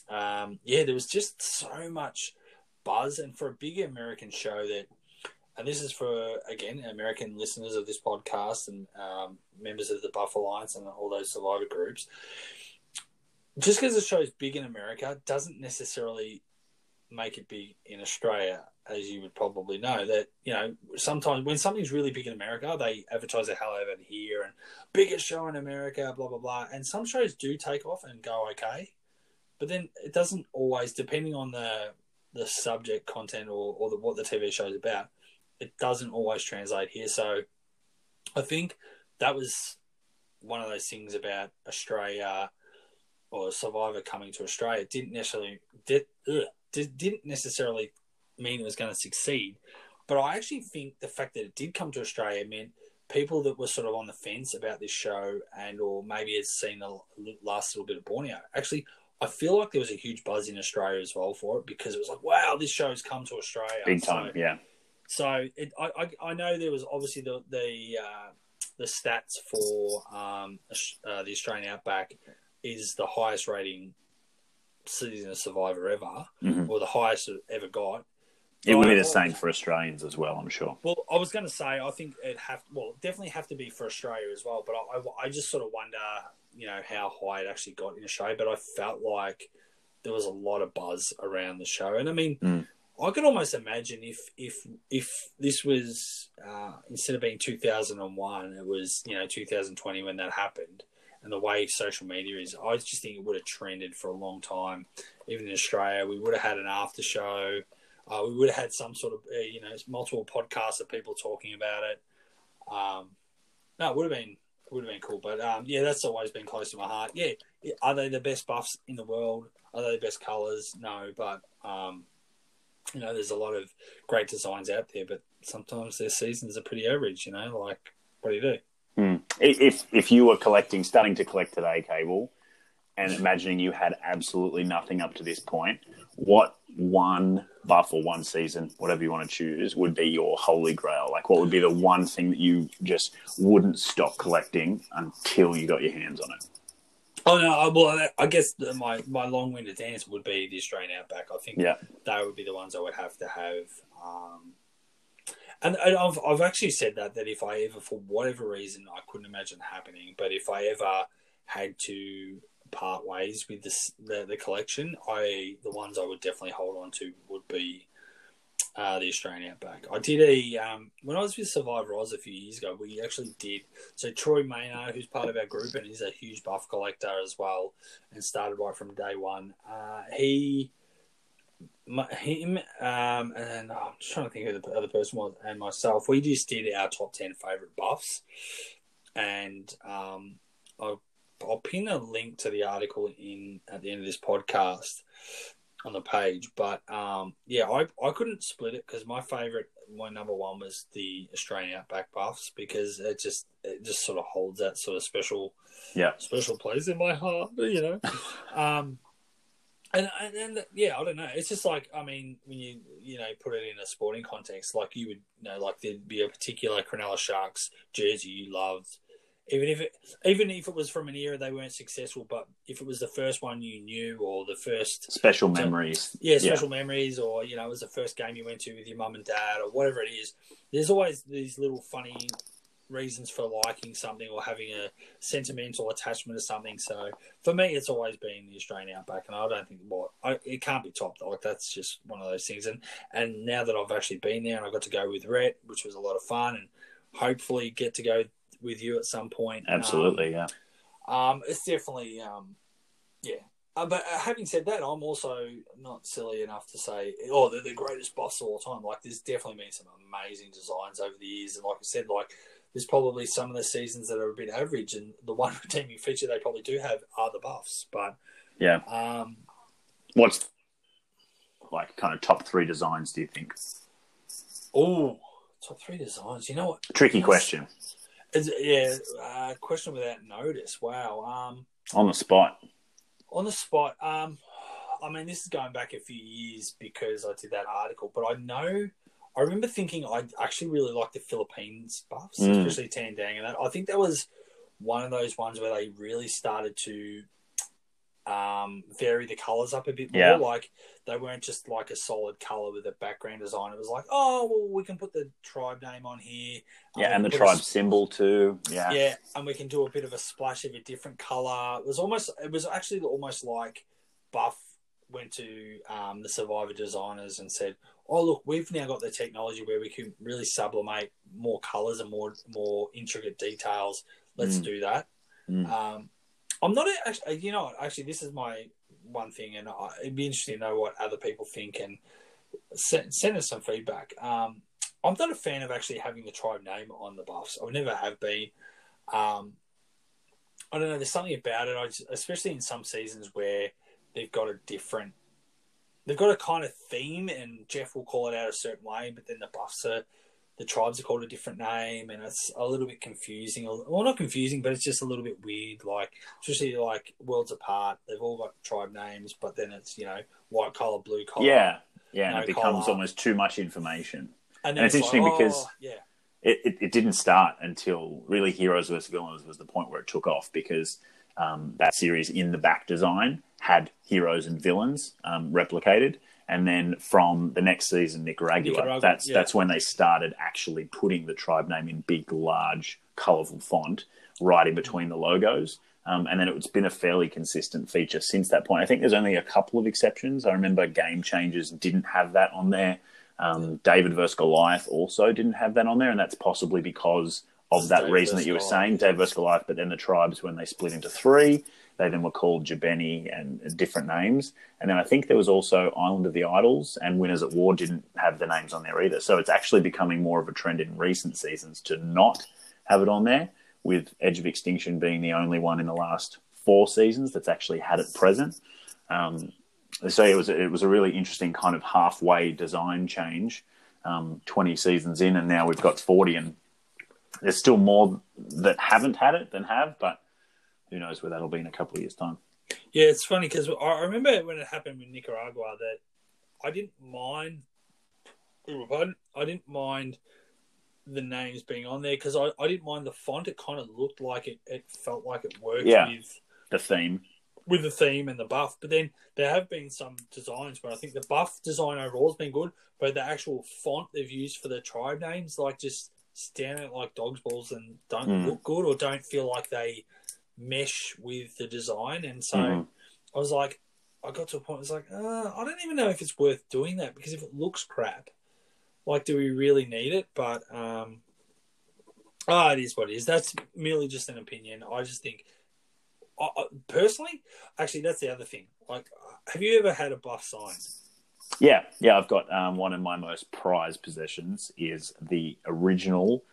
um, yeah, there was just so much buzz, and for a big American show that, and this is for again American listeners of this podcast and um, members of the Buff Alliance and all those survivor groups. Just because the show is big in America doesn't necessarily make it big in Australia, as you would probably know. That you know sometimes when something's really big in America, they advertise the hell it here and biggest show in America, blah blah blah. And some shows do take off and go okay, but then it doesn't always, depending on the the subject content or, or the, what the TV show is about, it doesn't always translate here. So I think that was one of those things about Australia or Survivor coming to Australia. It didn't necessarily did, ugh, didn't necessarily mean it was going to succeed, but I actually think the fact that it did come to Australia meant people that were sort of on the fence about this show and or maybe had seen the last little bit of Borneo actually I feel like there was a huge buzz in Australia as well for it because it was like, wow, this show's come to Australia. Big So- time, yeah. so it, I, I, know there was obviously the the uh, the stats for um, uh, the Australian Outback is the highest rating season of Survivor ever, Mhm. or the highest it ever got. It would be the same for Australians as well, I'm sure. Well, I was going to say I think it have well definitely have to be for Australia as well, but I, I, I just sort of wonder you know how high it actually got in Australia. But I felt like there was a lot of buzz around the show, and I mean. Mm. I could almost imagine if if if this was uh, instead of being 2001, it was you know 2020 when that happened, and the way social media is, I just think it would have trended for a long time. Even in Australia, we would have had an after show. Uh, we would have had some sort of uh, you know multiple podcasts of people talking about it. Um, No, it would have been would have been cool. But um, yeah, that's always been close to my heart. Yeah, are they the best buffs in the world? Are they the best colours? No, but um, you know, there's a lot of great designs out there, but sometimes their seasons are pretty average. You know, like what do you do? Hmm. If if you were collecting, starting to collect today, cable, and imagining you had absolutely nothing up to this point, what one buff or one season, whatever you want to choose, would be your holy grail? Like, what would be the one thing that you just wouldn't stop collecting until you got your hands on it? Oh no! Well, I guess my my long-winded answer would be the Australian Outback. I think Yeah. they would be the ones I would have to have. Um, and, and I've I've actually said that that if I ever, for whatever reason, I couldn't imagine happening, but if I ever had to part ways with this the, the collection, I the ones I would definitely hold on to would be uh, the Australian Outback. I did a um, when I was with Survivor Oz a few years ago. We actually did so. Troy Maynard, who's part of our group and is a huge buff collector as well, and started right from day one. Uh, he, my, him, um, and oh, I'm just trying to think who the other person was, and myself. We just did our top ten favorite buffs, and um, I'll, I'll pin a link to the article in at the end of this podcast on the page. But um, yeah, I, I couldn't split it because my favorite, my number one was the Australian Outback buffs because it just it just sort of holds that sort of special Yeah. special place in my heart, you know. um, and, and and yeah, I don't know. It's just like I mean, when you you know put it in a sporting context, like you would you know, like there'd be a particular Cronulla Sharks jersey you loved. Even if it, even if it was from an era they weren't successful, but if it was the first one you knew or the first Special memories. yeah, special memories, or you know, it was the first game you went to with your mum and dad, or whatever it is. There's always these little funny reasons for liking something or having a sentimental attachment to something. So for me, it's always been the Australian Outback, and I don't think what I, it can't be topped. Like that's just one of those things. And and now that I've actually been there and I got to go with Rhett, which was a lot of fun, and hopefully get to go with you at some point. um, Absolutely, yeah. um, it's definitely, um, yeah. Uh, but uh, having said that, I'm also not silly enough to say, oh, they're the greatest boss of all time. Like, there's definitely been some amazing designs over the years, and like I said, like there's probably some of the seasons that are a bit average, and the one redeeming feature they probably do have are the buffs. But Yeah. um, What's like kind of top three designs do you think? oh, top three designs. You know what? Tricky Yes. question. Is yeah, uh, question without notice. Wow. Um, On the spot. on the spot, um, I mean, this is going back a few years because I did that article, but I know, I remember thinking I actually really liked the Philippines buffs, Mm. especially Tandang and that. I think that was one of those ones where they really started to um, vary the colors up a bit more. Yeah. Like they weren't just like a solid color with a background design. It was like, oh, well, we can put the tribe name on here. Yeah, Um, and the put a tribe symbol too. Yeah. yeah, and we can do a bit of a splash of a different color. It was almost, it was actually almost like Buff went to um, the Survivor designers and said, "Oh, look, we've now got the technology where we can really sublimate more colors and more more intricate details. Let's Mm. do that." Mm. Um, I'm not actually, you know, actually, this is my one thing, and I, it'd be interesting to know what other people think and send, send us some feedback. Um, I'm not a fan of actually having the tribe name on the buffs. I never have been. Um, I don't know. There's something about it, just, especially in some seasons where they've got a different, they've got a kind of theme, and Jeff will call it out a certain way, but then the buffs are, the tribes are called a different name, and it's a little bit confusing. Well, not confusing, but it's just a little bit weird. Like, especially like worlds apart, they've all got tribe names, but then it's you know white collar, blue collar. Yeah. Yeah, and it becomes collar. almost too much information. and, and it's like, interesting because- oh, yeah, it, it, it didn't start until really Heroes vs. Villains was the point where it took off because um, that series in the back design had heroes and villains um, replicated. And then from the next season, Nicaragua, Nicaragua, that's yeah. that's when they started actually putting the tribe name in big, large, colourful font right in between the logos. Um, and then it's been a fairly consistent feature since that point. I think there's only a couple of exceptions. I remember Game Changers didn't have that on there. Um, David vs. Goliath also didn't have that on there, and that's possibly because of that David reason that you were Goliath. saying, David vs. Goliath. But then the tribes, when they split into three, they then were called Jabeni and different names. And then I think there was also Island of the Idols and Winners at War didn't have the names on there either. So it's actually becoming more of a trend in recent seasons to not have it on there. with Edge of Extinction being the only one in the last four seasons that's actually had it present. Um, so it was it was a really interesting kind of halfway design change. Um, Twenty seasons in, and now we've got forty, and there's still more that haven't had it than have, but who knows where that'll be in a couple of years' time. Yeah, it's funny because I remember when it happened with Nicaragua that I didn't mind. I didn't mind the names being on there because I, I didn't mind the font. It kind of looked like it, it felt like it worked Yeah. with The theme, with the theme and the buff. But then there have been some designs where I think the buff design overall has been good, but the actual font they've used for the tribe names like just stand out like dog's balls and don't Mm. look good or don't feel like they mesh with the design. And so Mhm. I was like, I got to a point. I was like, uh, I don't even know if it's worth doing that because if it looks crap, like, do we really need it? But um, ah, it is what it is. That's merely just an opinion. I just think, I, I, personally, actually, that's the other thing. Like, have you ever had a buff signed? Yeah, yeah. I've got um, one of my most prized possessions is the original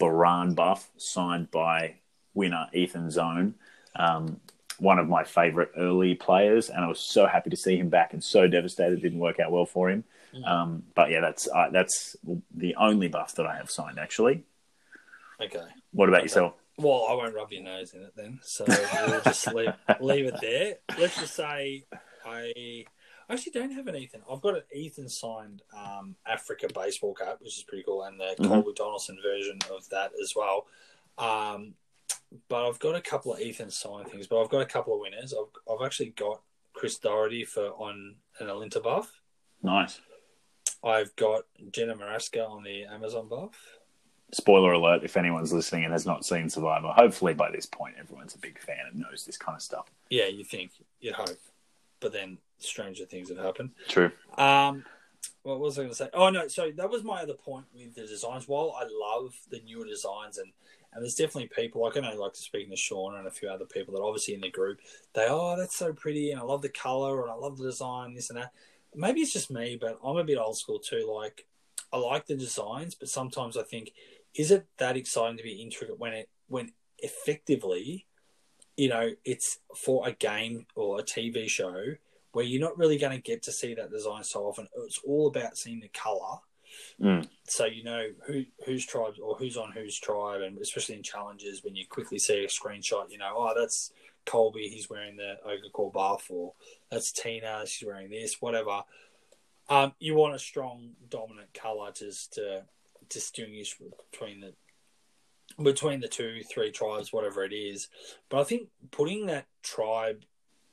Boran buff signed by winner Ethan Zohn, um, one of my favorite early players, and I was so happy to see him back and so devastated it didn't work out well for him. Um, but yeah, that's uh, that's the only buff that I have signed actually. Okay. What about yourself? Well, I won't rub your nose in it then. So we'll just leave, leave it there. Let's just say I I actually don't have an Ethan. I've got an Ethan signed um, Africa baseball cap, which is pretty cool, and the Mhm. Colby Donaldson version of that as well. Um, but I've got a couple of Ethan signed things, but I've got a couple of winners. I've, I've actually got Chris Daugherty for on an Alinta buff. Nice. I've got Jenna Morasca on the Amazon buff. Spoiler alert: if anyone's listening and has not seen Survivor, hopefully by this point everyone's a big fan and knows this kind of stuff. Yeah, you think, you'd hope. But then stranger things have happened. True. Um, what was I going to say? Oh no, so that was my other point with the designs. While I love the newer designs, and and there's definitely people like I know, like to speak to Sean and a few other people that obviously in the group, they oh that's so pretty, and I love the color, and I love the design, this and that. Maybe it's just me, but I'm a bit old school too. Like I like the designs, but sometimes I think, is it that exciting to be intricate when it when effectively, you know, it's for a game or a TV show where you're not really going to get to see that design so often. It's all about seeing the color, Mm. so you know who whose tribe or who's on whose tribe, and especially in challenges when you quickly see a screenshot, you know, oh that's Colby, he's wearing the Ogakor buff, or that's Tina, she's wearing this, whatever. Um, you want a strong dominant color just to distinguish between the between the two, three tribes, whatever it is. But I think putting that tribe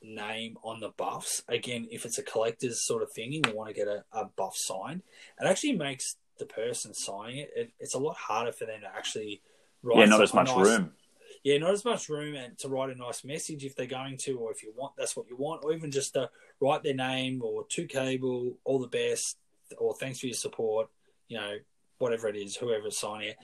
name on the buffs again, if it's a collector's sort of thing and you want to get a, a buff signed, it actually makes the person signing it, it it's a lot harder for them to actually write. Yeah, not as much nice- room. yeah, not as much room and to write a nice message if they're going to, or if you want, that's what you want, or even just to write their name or to cable, all the best, or thanks for your support, you know, whatever it is, whoever's signing it.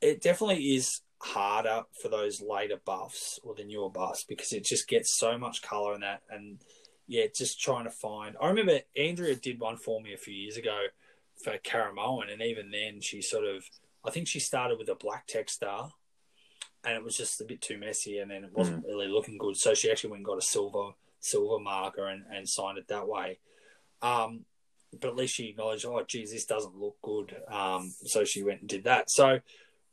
It definitely is harder for those later buffs or the newer buffs because it just gets so much color in that, and yeah, just trying to find. I remember Andrea did one for me a few years ago for Caramoan, and even then she sort of, I think she started with a black text star and it was just a bit too messy, and then it wasn't really looking good. So she actually went and got a silver silver marker and, and signed it that way. Um, but at least she acknowledged, oh, geez, this doesn't look good. Um, so she went and did that. So,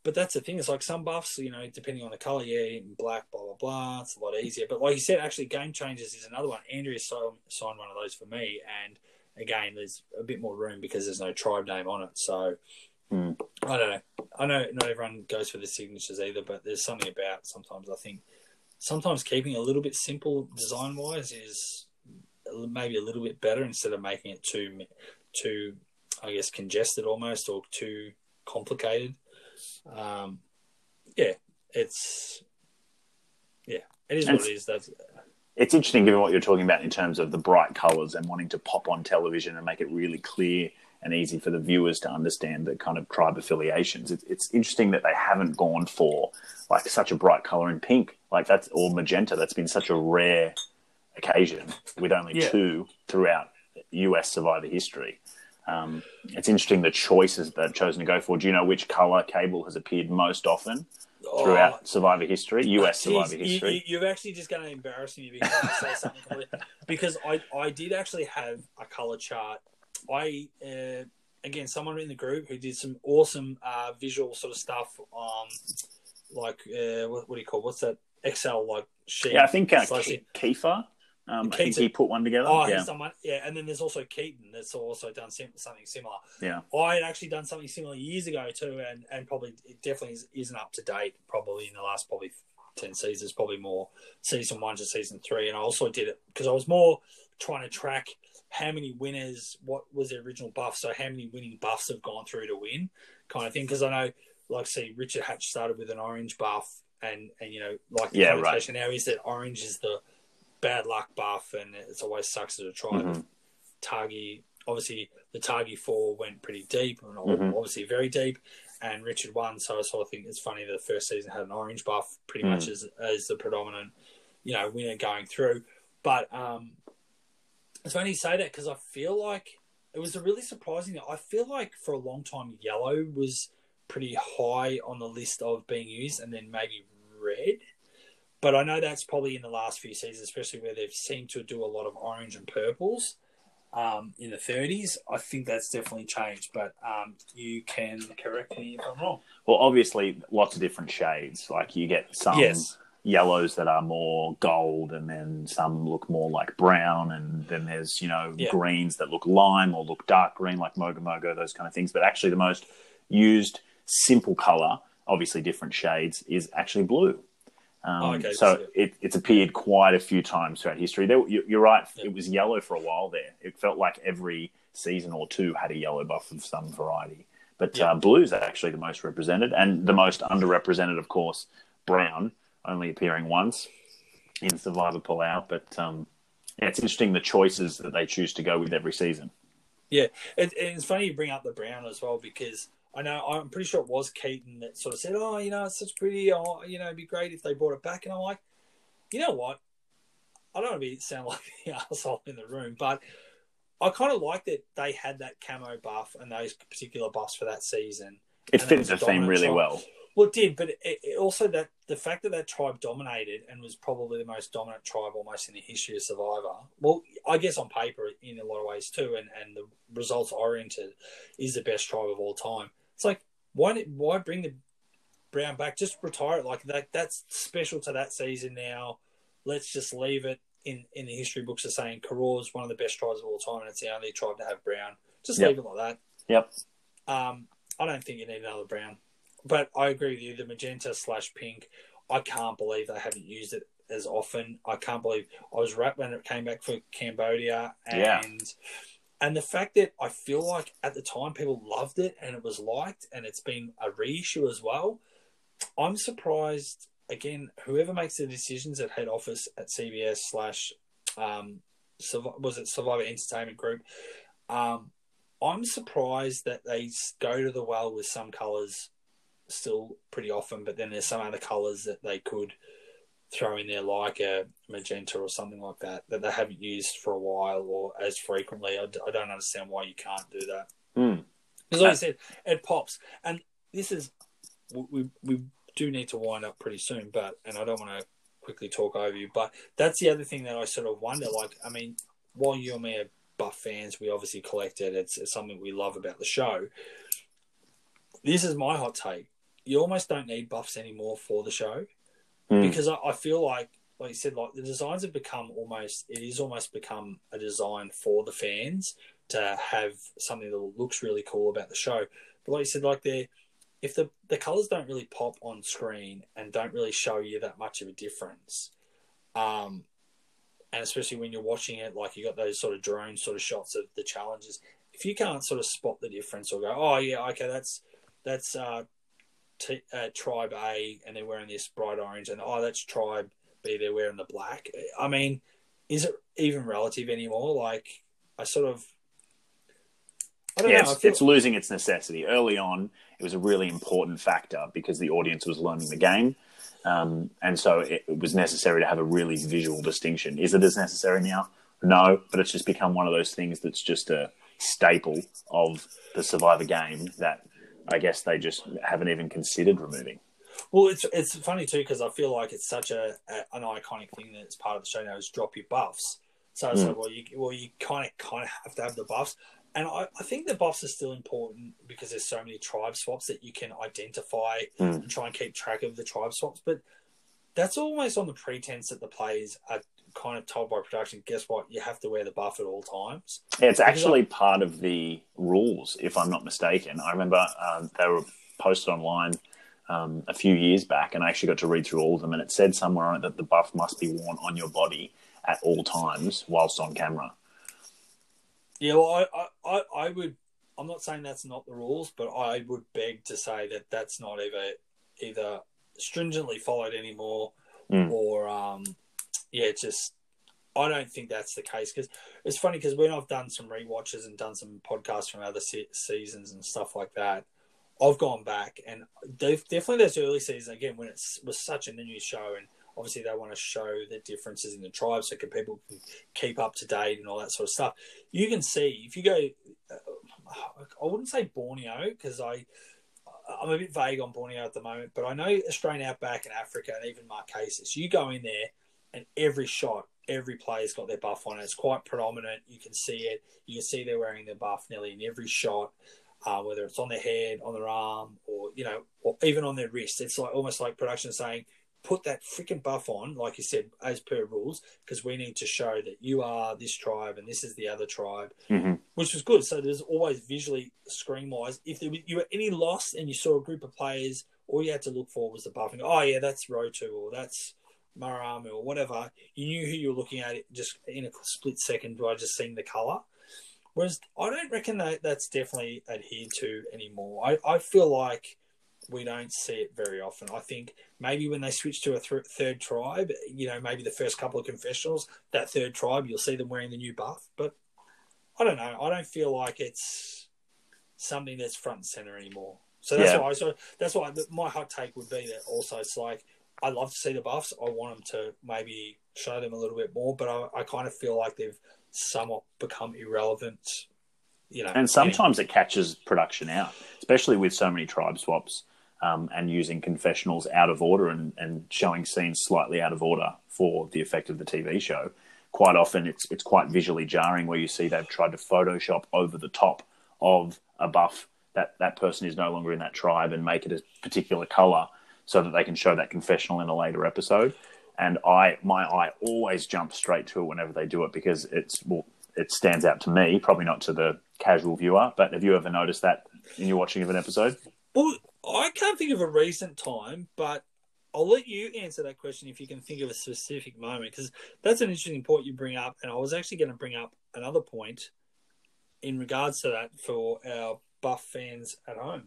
but that's the thing. It's like some buffs, you know, depending on the color, yeah, in black, blah blah blah. It's a lot easier. But like you said, actually, game changers is another one. Andrea signed one of those for me, and again, there's a bit more room because there's no tribe name on it. So. Hmm. I don't know. I know not everyone goes for the signatures either, but there's something about sometimes I think sometimes keeping a little bit simple design wise is maybe a little bit better instead of making it too too I guess congested almost or too complicated. Um, yeah, it's yeah, it is what it is. That's It's interesting given what you're talking about in terms of the bright colours and wanting to pop on television and make it really clear and easy for the viewers to understand the kind of tribe affiliations. It's, it's interesting that they haven't gone for like such a bright colour in pink, like that's or magenta. That's been such a rare occasion with only Yeah. two throughout US Survivor history. Um, it's interesting the choices they've chosen to go for. Do you know which colour cable has appeared most often throughout Oh, Survivor history, US Jeez, Survivor history. You, you're actually just going to embarrass me because I say something completely. Because I, I did actually have a color chart. I uh, again someone in the group who did some awesome uh, visual sort of stuff. Um, like uh, what, what do you call what's that Excel like sheet? yeah, I think uh, Ke- Kiefer. Um, I think he put one together. Oh, yeah, he's done one. Yeah, and then there's also Keaton that's also done sim- something similar. yeah. I had actually done something similar years ago too, and, and probably it definitely is, isn't up to date. Probably in the last probably ten seasons, probably more season one to season three. And I also did it because I was more trying to track how many winners, what was the original buff, so how many winning buffs have gone through to win, kind of thing. Because I know, like, see, Richard Hatch started with an orange buff, and and you know, like the Yeah, right. now is that orange is the bad luck buff, and it's always sucks a tribe. Mhm. Tagi, obviously, the Tagi four went pretty deep, and Mhm. obviously very deep, and Richard won. So I sort of think it's funny that the first season had an orange buff, pretty Mm. much as as the predominant, you know, winner going through. But um, it's funny you say that because I feel like it was a really surprising. I feel like for a long time, yellow was pretty high on the list of being used, and then maybe red. But I know that's probably in the last few seasons, especially where they've seemed to do a lot of orange and purples um, in the 30s. I think that's definitely changed, but um, you can correct me if I'm wrong. Well, obviously, lots of different shades. Like you get some Yes. yellows that are more gold, and then some look more like brown, and then there's you know Yeah. greens that look lime or look dark green, like Mogo Mogo, those kind of things. But actually, the most used simple color, obviously different shades, is actually blue. Um, Oh, okay, so so- it, it's appeared quite a few times throughout history. There, you, you're right; Yeah. it was yellow for a while there. It felt like every season or two had a yellow buff of some variety. But Yeah. uh, blue's actually the most represented, and the most underrepresented, of course, brown, only appearing once in Survivor Palau. But um, yeah, it's interesting the choices that they choose to go with every season. Yeah, it, it's funny you bring up the brown as well because I know I'm pretty sure it was Keaton that sort of said, "Oh, you know, it's such pretty. Oh, you know, it'd be great if they brought it back." And I'm like, you know what? I don't want to be sound like the asshole in the room, but I kind of like that they had that camo buff and those particular buffs for that season. It fits the theme really tribe. well. Well, it did, but it, it also that the fact that that tribe dominated and was probably the most dominant tribe almost in the history of Survivor. Well, I guess on paper in a lot of ways too, and, and the results oriented is the best tribe of all time. It's like why why bring the Brown back? Just retire it like that. That's special to that season now. Let's just leave it in in the history books as saying Koror's one of the best tribes of all time, and it's the only tribe to have Brown. Just Yep. leave it like that. Yep. Um, I don't think you need another brown, but I agree with you. The magenta slash pink, I can't believe they haven't used it as often. I can't believe I was right when it came back for Cambodia, and Yeah. And the fact that I feel like at the time people loved it and it was liked, and it's been a reissue as well. I'm surprised. Again, whoever makes the decisions at head office at CBS slash um, was it Survivor Entertainment Group? Um, I'm surprised that they go to the well with some colours still pretty often, but then there's some other colours that they could throw in there, like a magenta or something like that, that they haven't used for a while or as frequently. I, d- I don't understand why you can't do that. Hmm. Because like I said, it pops, and this is we we- we do need to wind up pretty soon, but and I don't want to quickly talk over you, but that's the other thing that I sort of wonder. Like, I mean, while you and me are Buff fans, we obviously collect it. It's, it's something we love about the show. This is my hot take. You almost don't need buffs anymore for the show Hmm. because I, I feel like, like you said, like the designs have become almost. It is almost become a design for the fans to have something that looks really cool about the show. But like you said, like they if the the colors don't really pop on screen and don't really show you that much of a difference, um, and especially when you're watching it, like you got those sort of drone sort of shots of the challenges. If you can't sort of spot the difference or go, oh yeah, okay, that's that's uh, t- uh, tribe A and they're wearing this bright orange, and oh that's tribe B, they're wearing the black. I mean, is it even relative anymore? Like, I sort of. I don't Yeah, know. It's, feel- it's losing its necessity. Early on, it was a really important factor because the audience was learning the game. Um, and so it, it was necessary to have a really visual distinction. Is it as necessary now? No, but it's just become one of those things that's just a staple of the Survivor game that I guess they just haven't even considered removing. Well, it's it's funny too because I feel like it's such a, a an iconic thing that it's part of the show now is drop your buffs. So it's Mm. like, well, you well you kind of kind of have to have the buffs, and I, I think the buffs are still important because there's so many tribe swaps that you can identify Mm. and try and keep track of the tribe swaps. But that's almost on the pretense that the players are kind of told by production, guess what, you have to wear the buff at all times. Yeah, it's actually part of the rules, if I'm not mistaken. I remember um, they were posted online um, a few years back, and I actually got to read through all of them, and it said somewhere on it that the buff must be worn on your body at all times whilst on camera. Yeah, well, I, I, I, I would. I'm not saying that's not the rules, but I would beg to say that that's not either either stringently followed anymore, Mm. or um, yeah, it's just I don't think that's the case because it's funny because when I've done some rewatches and done some podcasts from other se- seasons and stuff like that, I've gone back and def- definitely those early seasons again when it was such a new show and obviously they want to show the differences in the tribes so people can keep up to date and all that sort of stuff. You can see if you go, uh, I wouldn't say Borneo because I. I'm a bit vague on Borneo at the moment, but I know Australian Outback and Africa and even Marquesas. You go in there, and every shot, every player's got their buff on. It's quite predominant. You can see it. You can see they're wearing their buff nearly in every shot, uh, whether it's on their head, on their arm, or you know, or even on their wrist. It's like almost like production saying, "Put that freaking buff on," like you said, as per rules, because we need to show that you are this tribe and this is the other tribe hmm which was good. So there's always visually screen wise. If there, was- you were any lost and you saw a group of players, all you had to look for was the buffing. Oh yeah, that's Rotu or that's Maraamu or whatever. You knew who you were looking at it just in a split second by just seeing the color. Whereas I don't reckon that that's definitely adhered to anymore. I, I feel like we don't see it very often. I think maybe when they switch to a th- third tribe, you know, maybe the first couple of confessionals, that third tribe, you'll see them wearing the new buff. But I don't know. I don't feel like it's something that's front and center anymore. So that's Yeah. why. So that's why my hot take would be that also it's like I love to see the buffs. I want them to maybe show them a little bit more, but I, I kind of feel like they've somewhat become irrelevant. You know, And sometimes it catches production out, especially with so many tribe swaps um, and using confessionals out of order and, and showing scenes slightly out of order for the effect of the TV show. Quite often, it's it's quite visually jarring where you see they've tried to Photoshop over the top of a buff that that person is no longer in that tribe and make it a particular color so that they can show that confessional in a later episode. And I, my eye always jumps straight to it whenever they do it because it's well, it stands out to me, probably not to the casual viewer. But have you ever noticed that in your watching of an episode? Well, I can't think of a recent time, but I'll let you answer that question if you can think of a specific moment, because that's an interesting point you bring up. And I was actually going to bring up another point in regards to that for our Buff fans at home.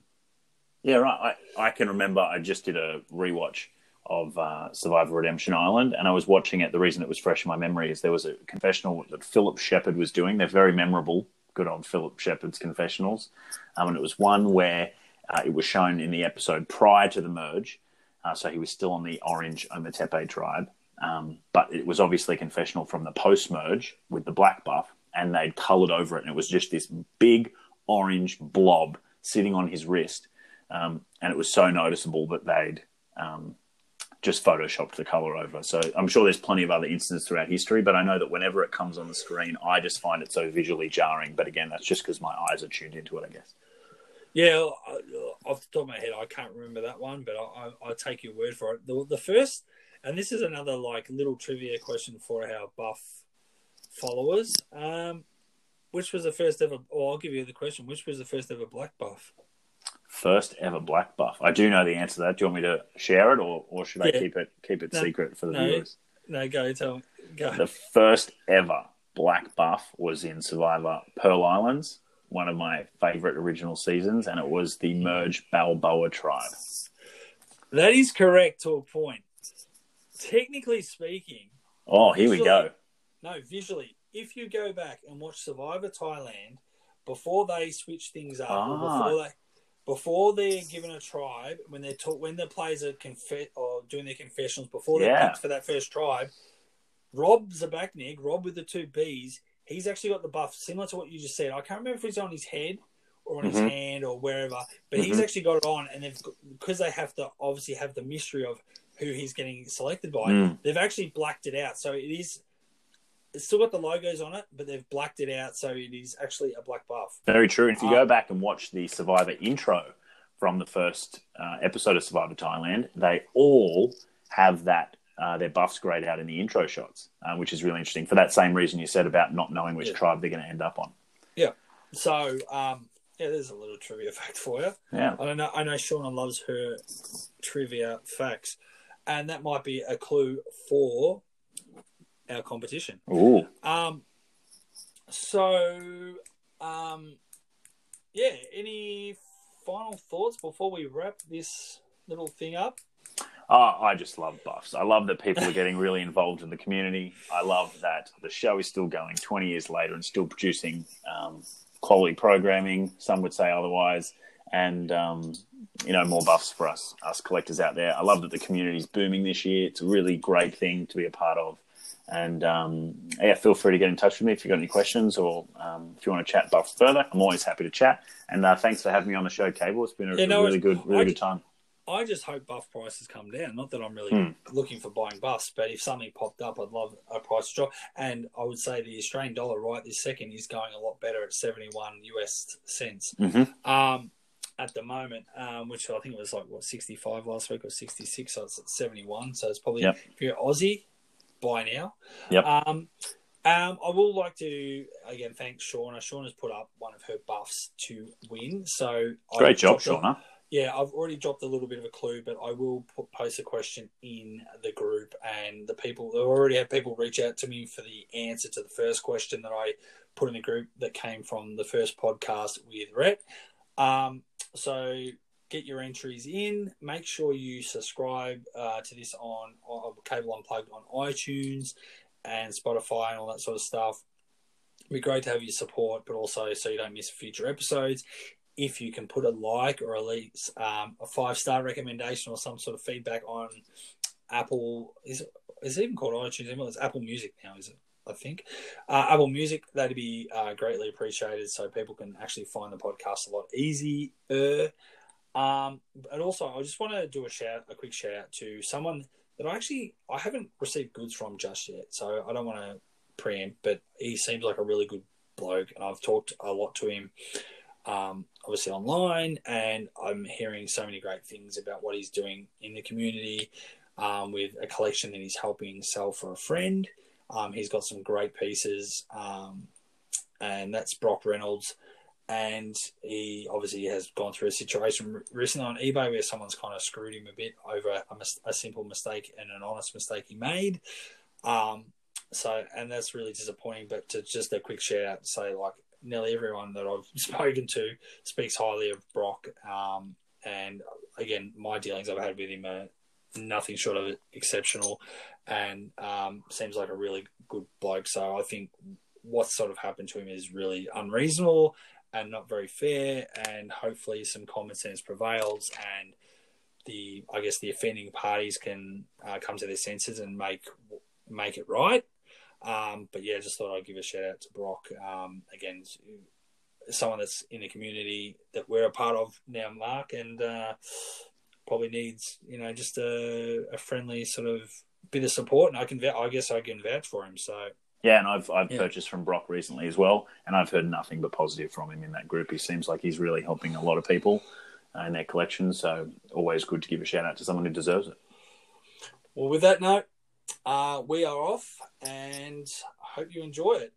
Yeah, right. I, I can remember I just did a rewatch of uh, Survivor Redemption Island, and I was watching it. The reason it was fresh in my memory is there was a confessional that Phillip Sheppard was doing. They're very memorable. Good old Phillip Sheppard's confessionals. Um, and it was one where uh, it was shown in the episode prior to the merge. Uh, so he was still on the Orange Ometepe tribe. Um, but it was obviously a confessional from the post merge with the black buff, and they'd coloured over it, and it was just this big orange blob sitting on his wrist. Um, and it was so noticeable that they'd um, just photoshopped the color over. So I'm sure there's plenty of other instances throughout history, but I know that whenever it comes on the screen, I just find it so visually jarring. But again, that's just because my eyes are tuned into it, I guess. Yeah, off the top of my head, I can't remember that one, but I, I, I take your word for it. The, the first, and this is another like little trivia question for our buff followers. Um, which was the first ever? Or I'll give you the question. Which was the first ever black buff? First ever black buff. I do know the answer to that. Do you want me to share it, or, or should I Yeah. keep it keep it No, secret for the no. viewers? No, go tell. Go. The first ever black buff was in Survivor Pearl Islands, one of my favorite original seasons, and it was the merge Balboa tribe. That is correct to a point. Technically speaking, Oh, here we go. no, visually, if you go back and watch Survivor Thailand before they switch things up, or Ah. before they before they're given a tribe, when they're taught, when the players are confe- or doing their confessionals before they're Yeah. picked for that first tribe, Robb Zbacnik, Rob with the two B's, he's actually got the buff similar to what you just said. I can't remember if it's on his head or on his Mhm. hand or wherever. But he's Mhm. actually got it on, and they've because they have to obviously have the mystery of who he's getting selected by. Mm. They've actually blacked it out, so it is. It's still got the logos on it, but they've blacked it out, so it is actually a black buff. Very true. And if you Uh, go back and watch the Survivor intro from the first uh, episode of Survivor Thailand, they all have that uh, their buffs grayed out in the intro shots, uh, which is really interesting for that same reason you said about not knowing which Yeah. tribe they're going to end up on. Yeah. So, um, yeah, there's a little trivia fact for you. Yeah. I don't know. I know Shauna loves her trivia facts, and that might be a clue for our competition. Ooh. Um, so, um, yeah. Any final thoughts before we wrap this little thing up? Oh, I just love buffs. I love that people are getting really involved in the community. I love that the show is still going 20 years later and still producing um, quality programming. Some would say otherwise. And, um, you know, more buffs for us, us collectors out there. I love that the community is booming this year. It's a really great thing to be a part of. And um, yeah, feel free to get in touch with me if you've got any questions or um, if you want to chat buffs further. I'm always happy to chat. And uh, thanks for having me on the show, Cable. It's been a, Yeah, no, really good, really I- good time. I just hope buff prices come down. Not that I'm really Hmm. looking for buying buffs, but if something popped up, I'd love a price drop. And I would say the Australian dollar right this second is going a lot better at 71 US cents hmm um, at the moment, um, which I think was like, what, 65 last week or 66. So it's at 71. So it's probably, Yep. if you're Aussie, buy now. Yep. Um, um, I will like to again thank Shauna. Shauna's put up one of her buffs to win. So I Great job, dropped a- Shauna. yeah, I've already dropped a little bit of a clue, but I will put, post a question in the group, and the people I've already had people reach out to me for the answer to the first question that I put in the group that came from the first podcast with Rhett. Um, so get your entries in. Make sure you subscribe uh, to this on, Cable Unplugged on iTunes and Spotify and all that sort of stuff. It'd be great to have your support, but also so you don't miss future episodes if you can put a like or at least um, a five star recommendation or some sort of feedback on Apple is it, is it even called iTunes? It's Apple Music now, is it? I think uh, Apple Music that'd be uh, greatly appreciated, so people can actually find the podcast a lot easier. Um, and also, I just want to do a shout, a quick shout out to someone that I actually I haven't received goods from just yet, so I don't want to preempt, but he seems like a really good bloke, and I've talked a lot to him um, obviously online, and I'm hearing so many great things about what he's doing in the community um, with a collection that he's helping sell for a friend. Um, he's got some great pieces, um, and that's Brock Reynolds. And he obviously has gone through a situation recently on eBay where someone's kind of screwed him a bit over a, mis- a simple mistake and an honest mistake he made. Um, so, and that's really disappointing. But to just a quick shout out to say, like, nearly everyone that I've spoken to speaks highly of Brock. Um, and again, my dealings I've had with him are nothing short of exceptional and um, seems like a really good bloke. So I think what sort of happened to him is really unreasonable and not very fair. And hopefully, some common sense prevails and the I guess the offending parties can uh, come to their senses and make make it right. Um, but yeah, just thought I'd give a shout out to Brock. Um, again, someone that's in the community that we're a part of now, Mark, and uh, probably needs you know just a, a friendly sort of bit of support. And I can, I guess, I can vouch for him. So Yeah, and I've I've Yeah. purchased from Brock recently as well, and I've heard nothing but positive from him in that group. He seems like he's really helping a lot of people uh, in their collections. So always good to give a shout out to someone who deserves it. well, with that note, uh, we are off, and I hope you enjoy it.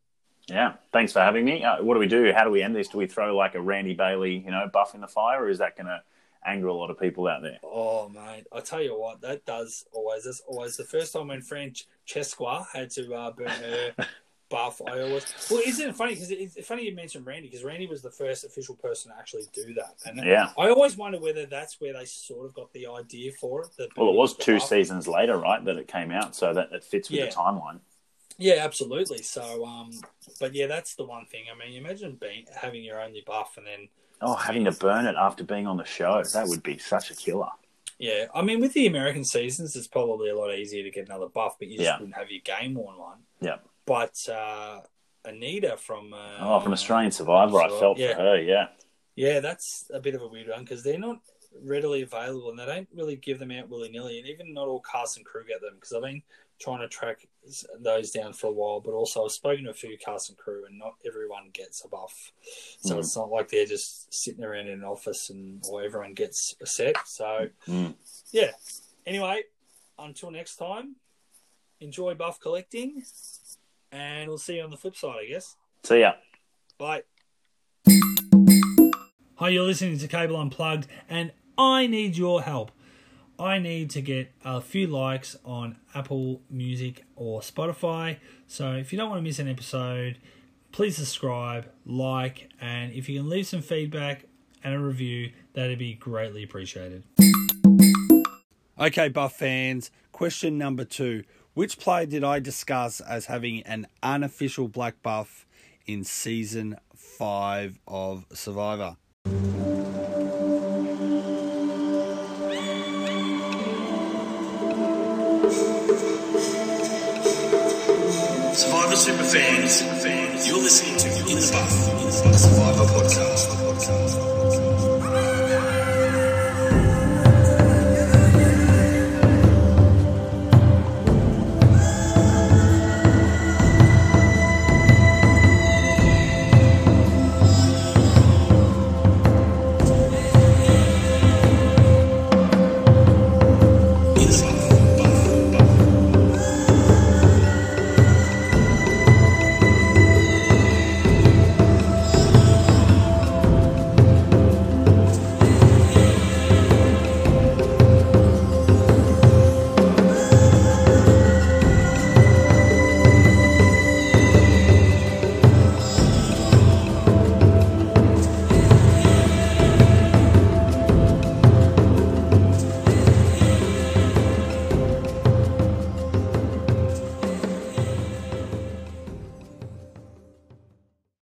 Yeah, thanks for having me. Uh, what do we do? How do we end this? Do we throw like a Randy Bailey, you know, buff in the fire, or is that going to anger a lot of people out there? Oh mate, I tell you what, that does always. That's always the first time when French Chesqua had to uh, burn her buff. I always well, isn't it funny? Because it's funny you mentioned Randy because Randy was the first official person to actually do that, and Yeah. I always wonder whether that's where they sort of got the idea for it. Well, it was two buff. seasons later, right, that it came out, so that it fits with Yeah. the timeline. Yeah, absolutely. So, um, but yeah, that's the one thing. I mean, imagine being having your only buff and then Oh, having to burn it after being on the show, that would be such a killer. Yeah, I mean, with the American seasons, it's probably a lot easier to get another buff, but you just Yeah. wouldn't have your game worn one. Yeah. But uh, Anita from uh, Oh, from Australian Survivor, I felt yeah. for her, yeah. Yeah, that's a bit of a weird one because they're not readily available and they don't really give them out willy nilly. And even not all cast and crew get them because I've been trying to track those down for a while. But also, I've spoken to a few cast and crew and not everyone gets a buff. So Mm. it's not like they're just sitting around in an office and or everyone gets a set. So, Mm. yeah. Anyway, until next time, enjoy buff collecting and we'll see you on the flip side, I guess. See ya. Bye. Hi, you're listening to Cable Unplugged, and I need your help. I need to get a few likes on Apple Music or Spotify. So if you don't want to miss an episode, please subscribe, like, and if you can leave some feedback and a review, that'd be greatly appreciated. Okay, Buff fans, question number two. Which player did I discuss as having an unofficial black buff in season five of Survivor? Super fans, you're listening to In the Buff, a Survivor podcast.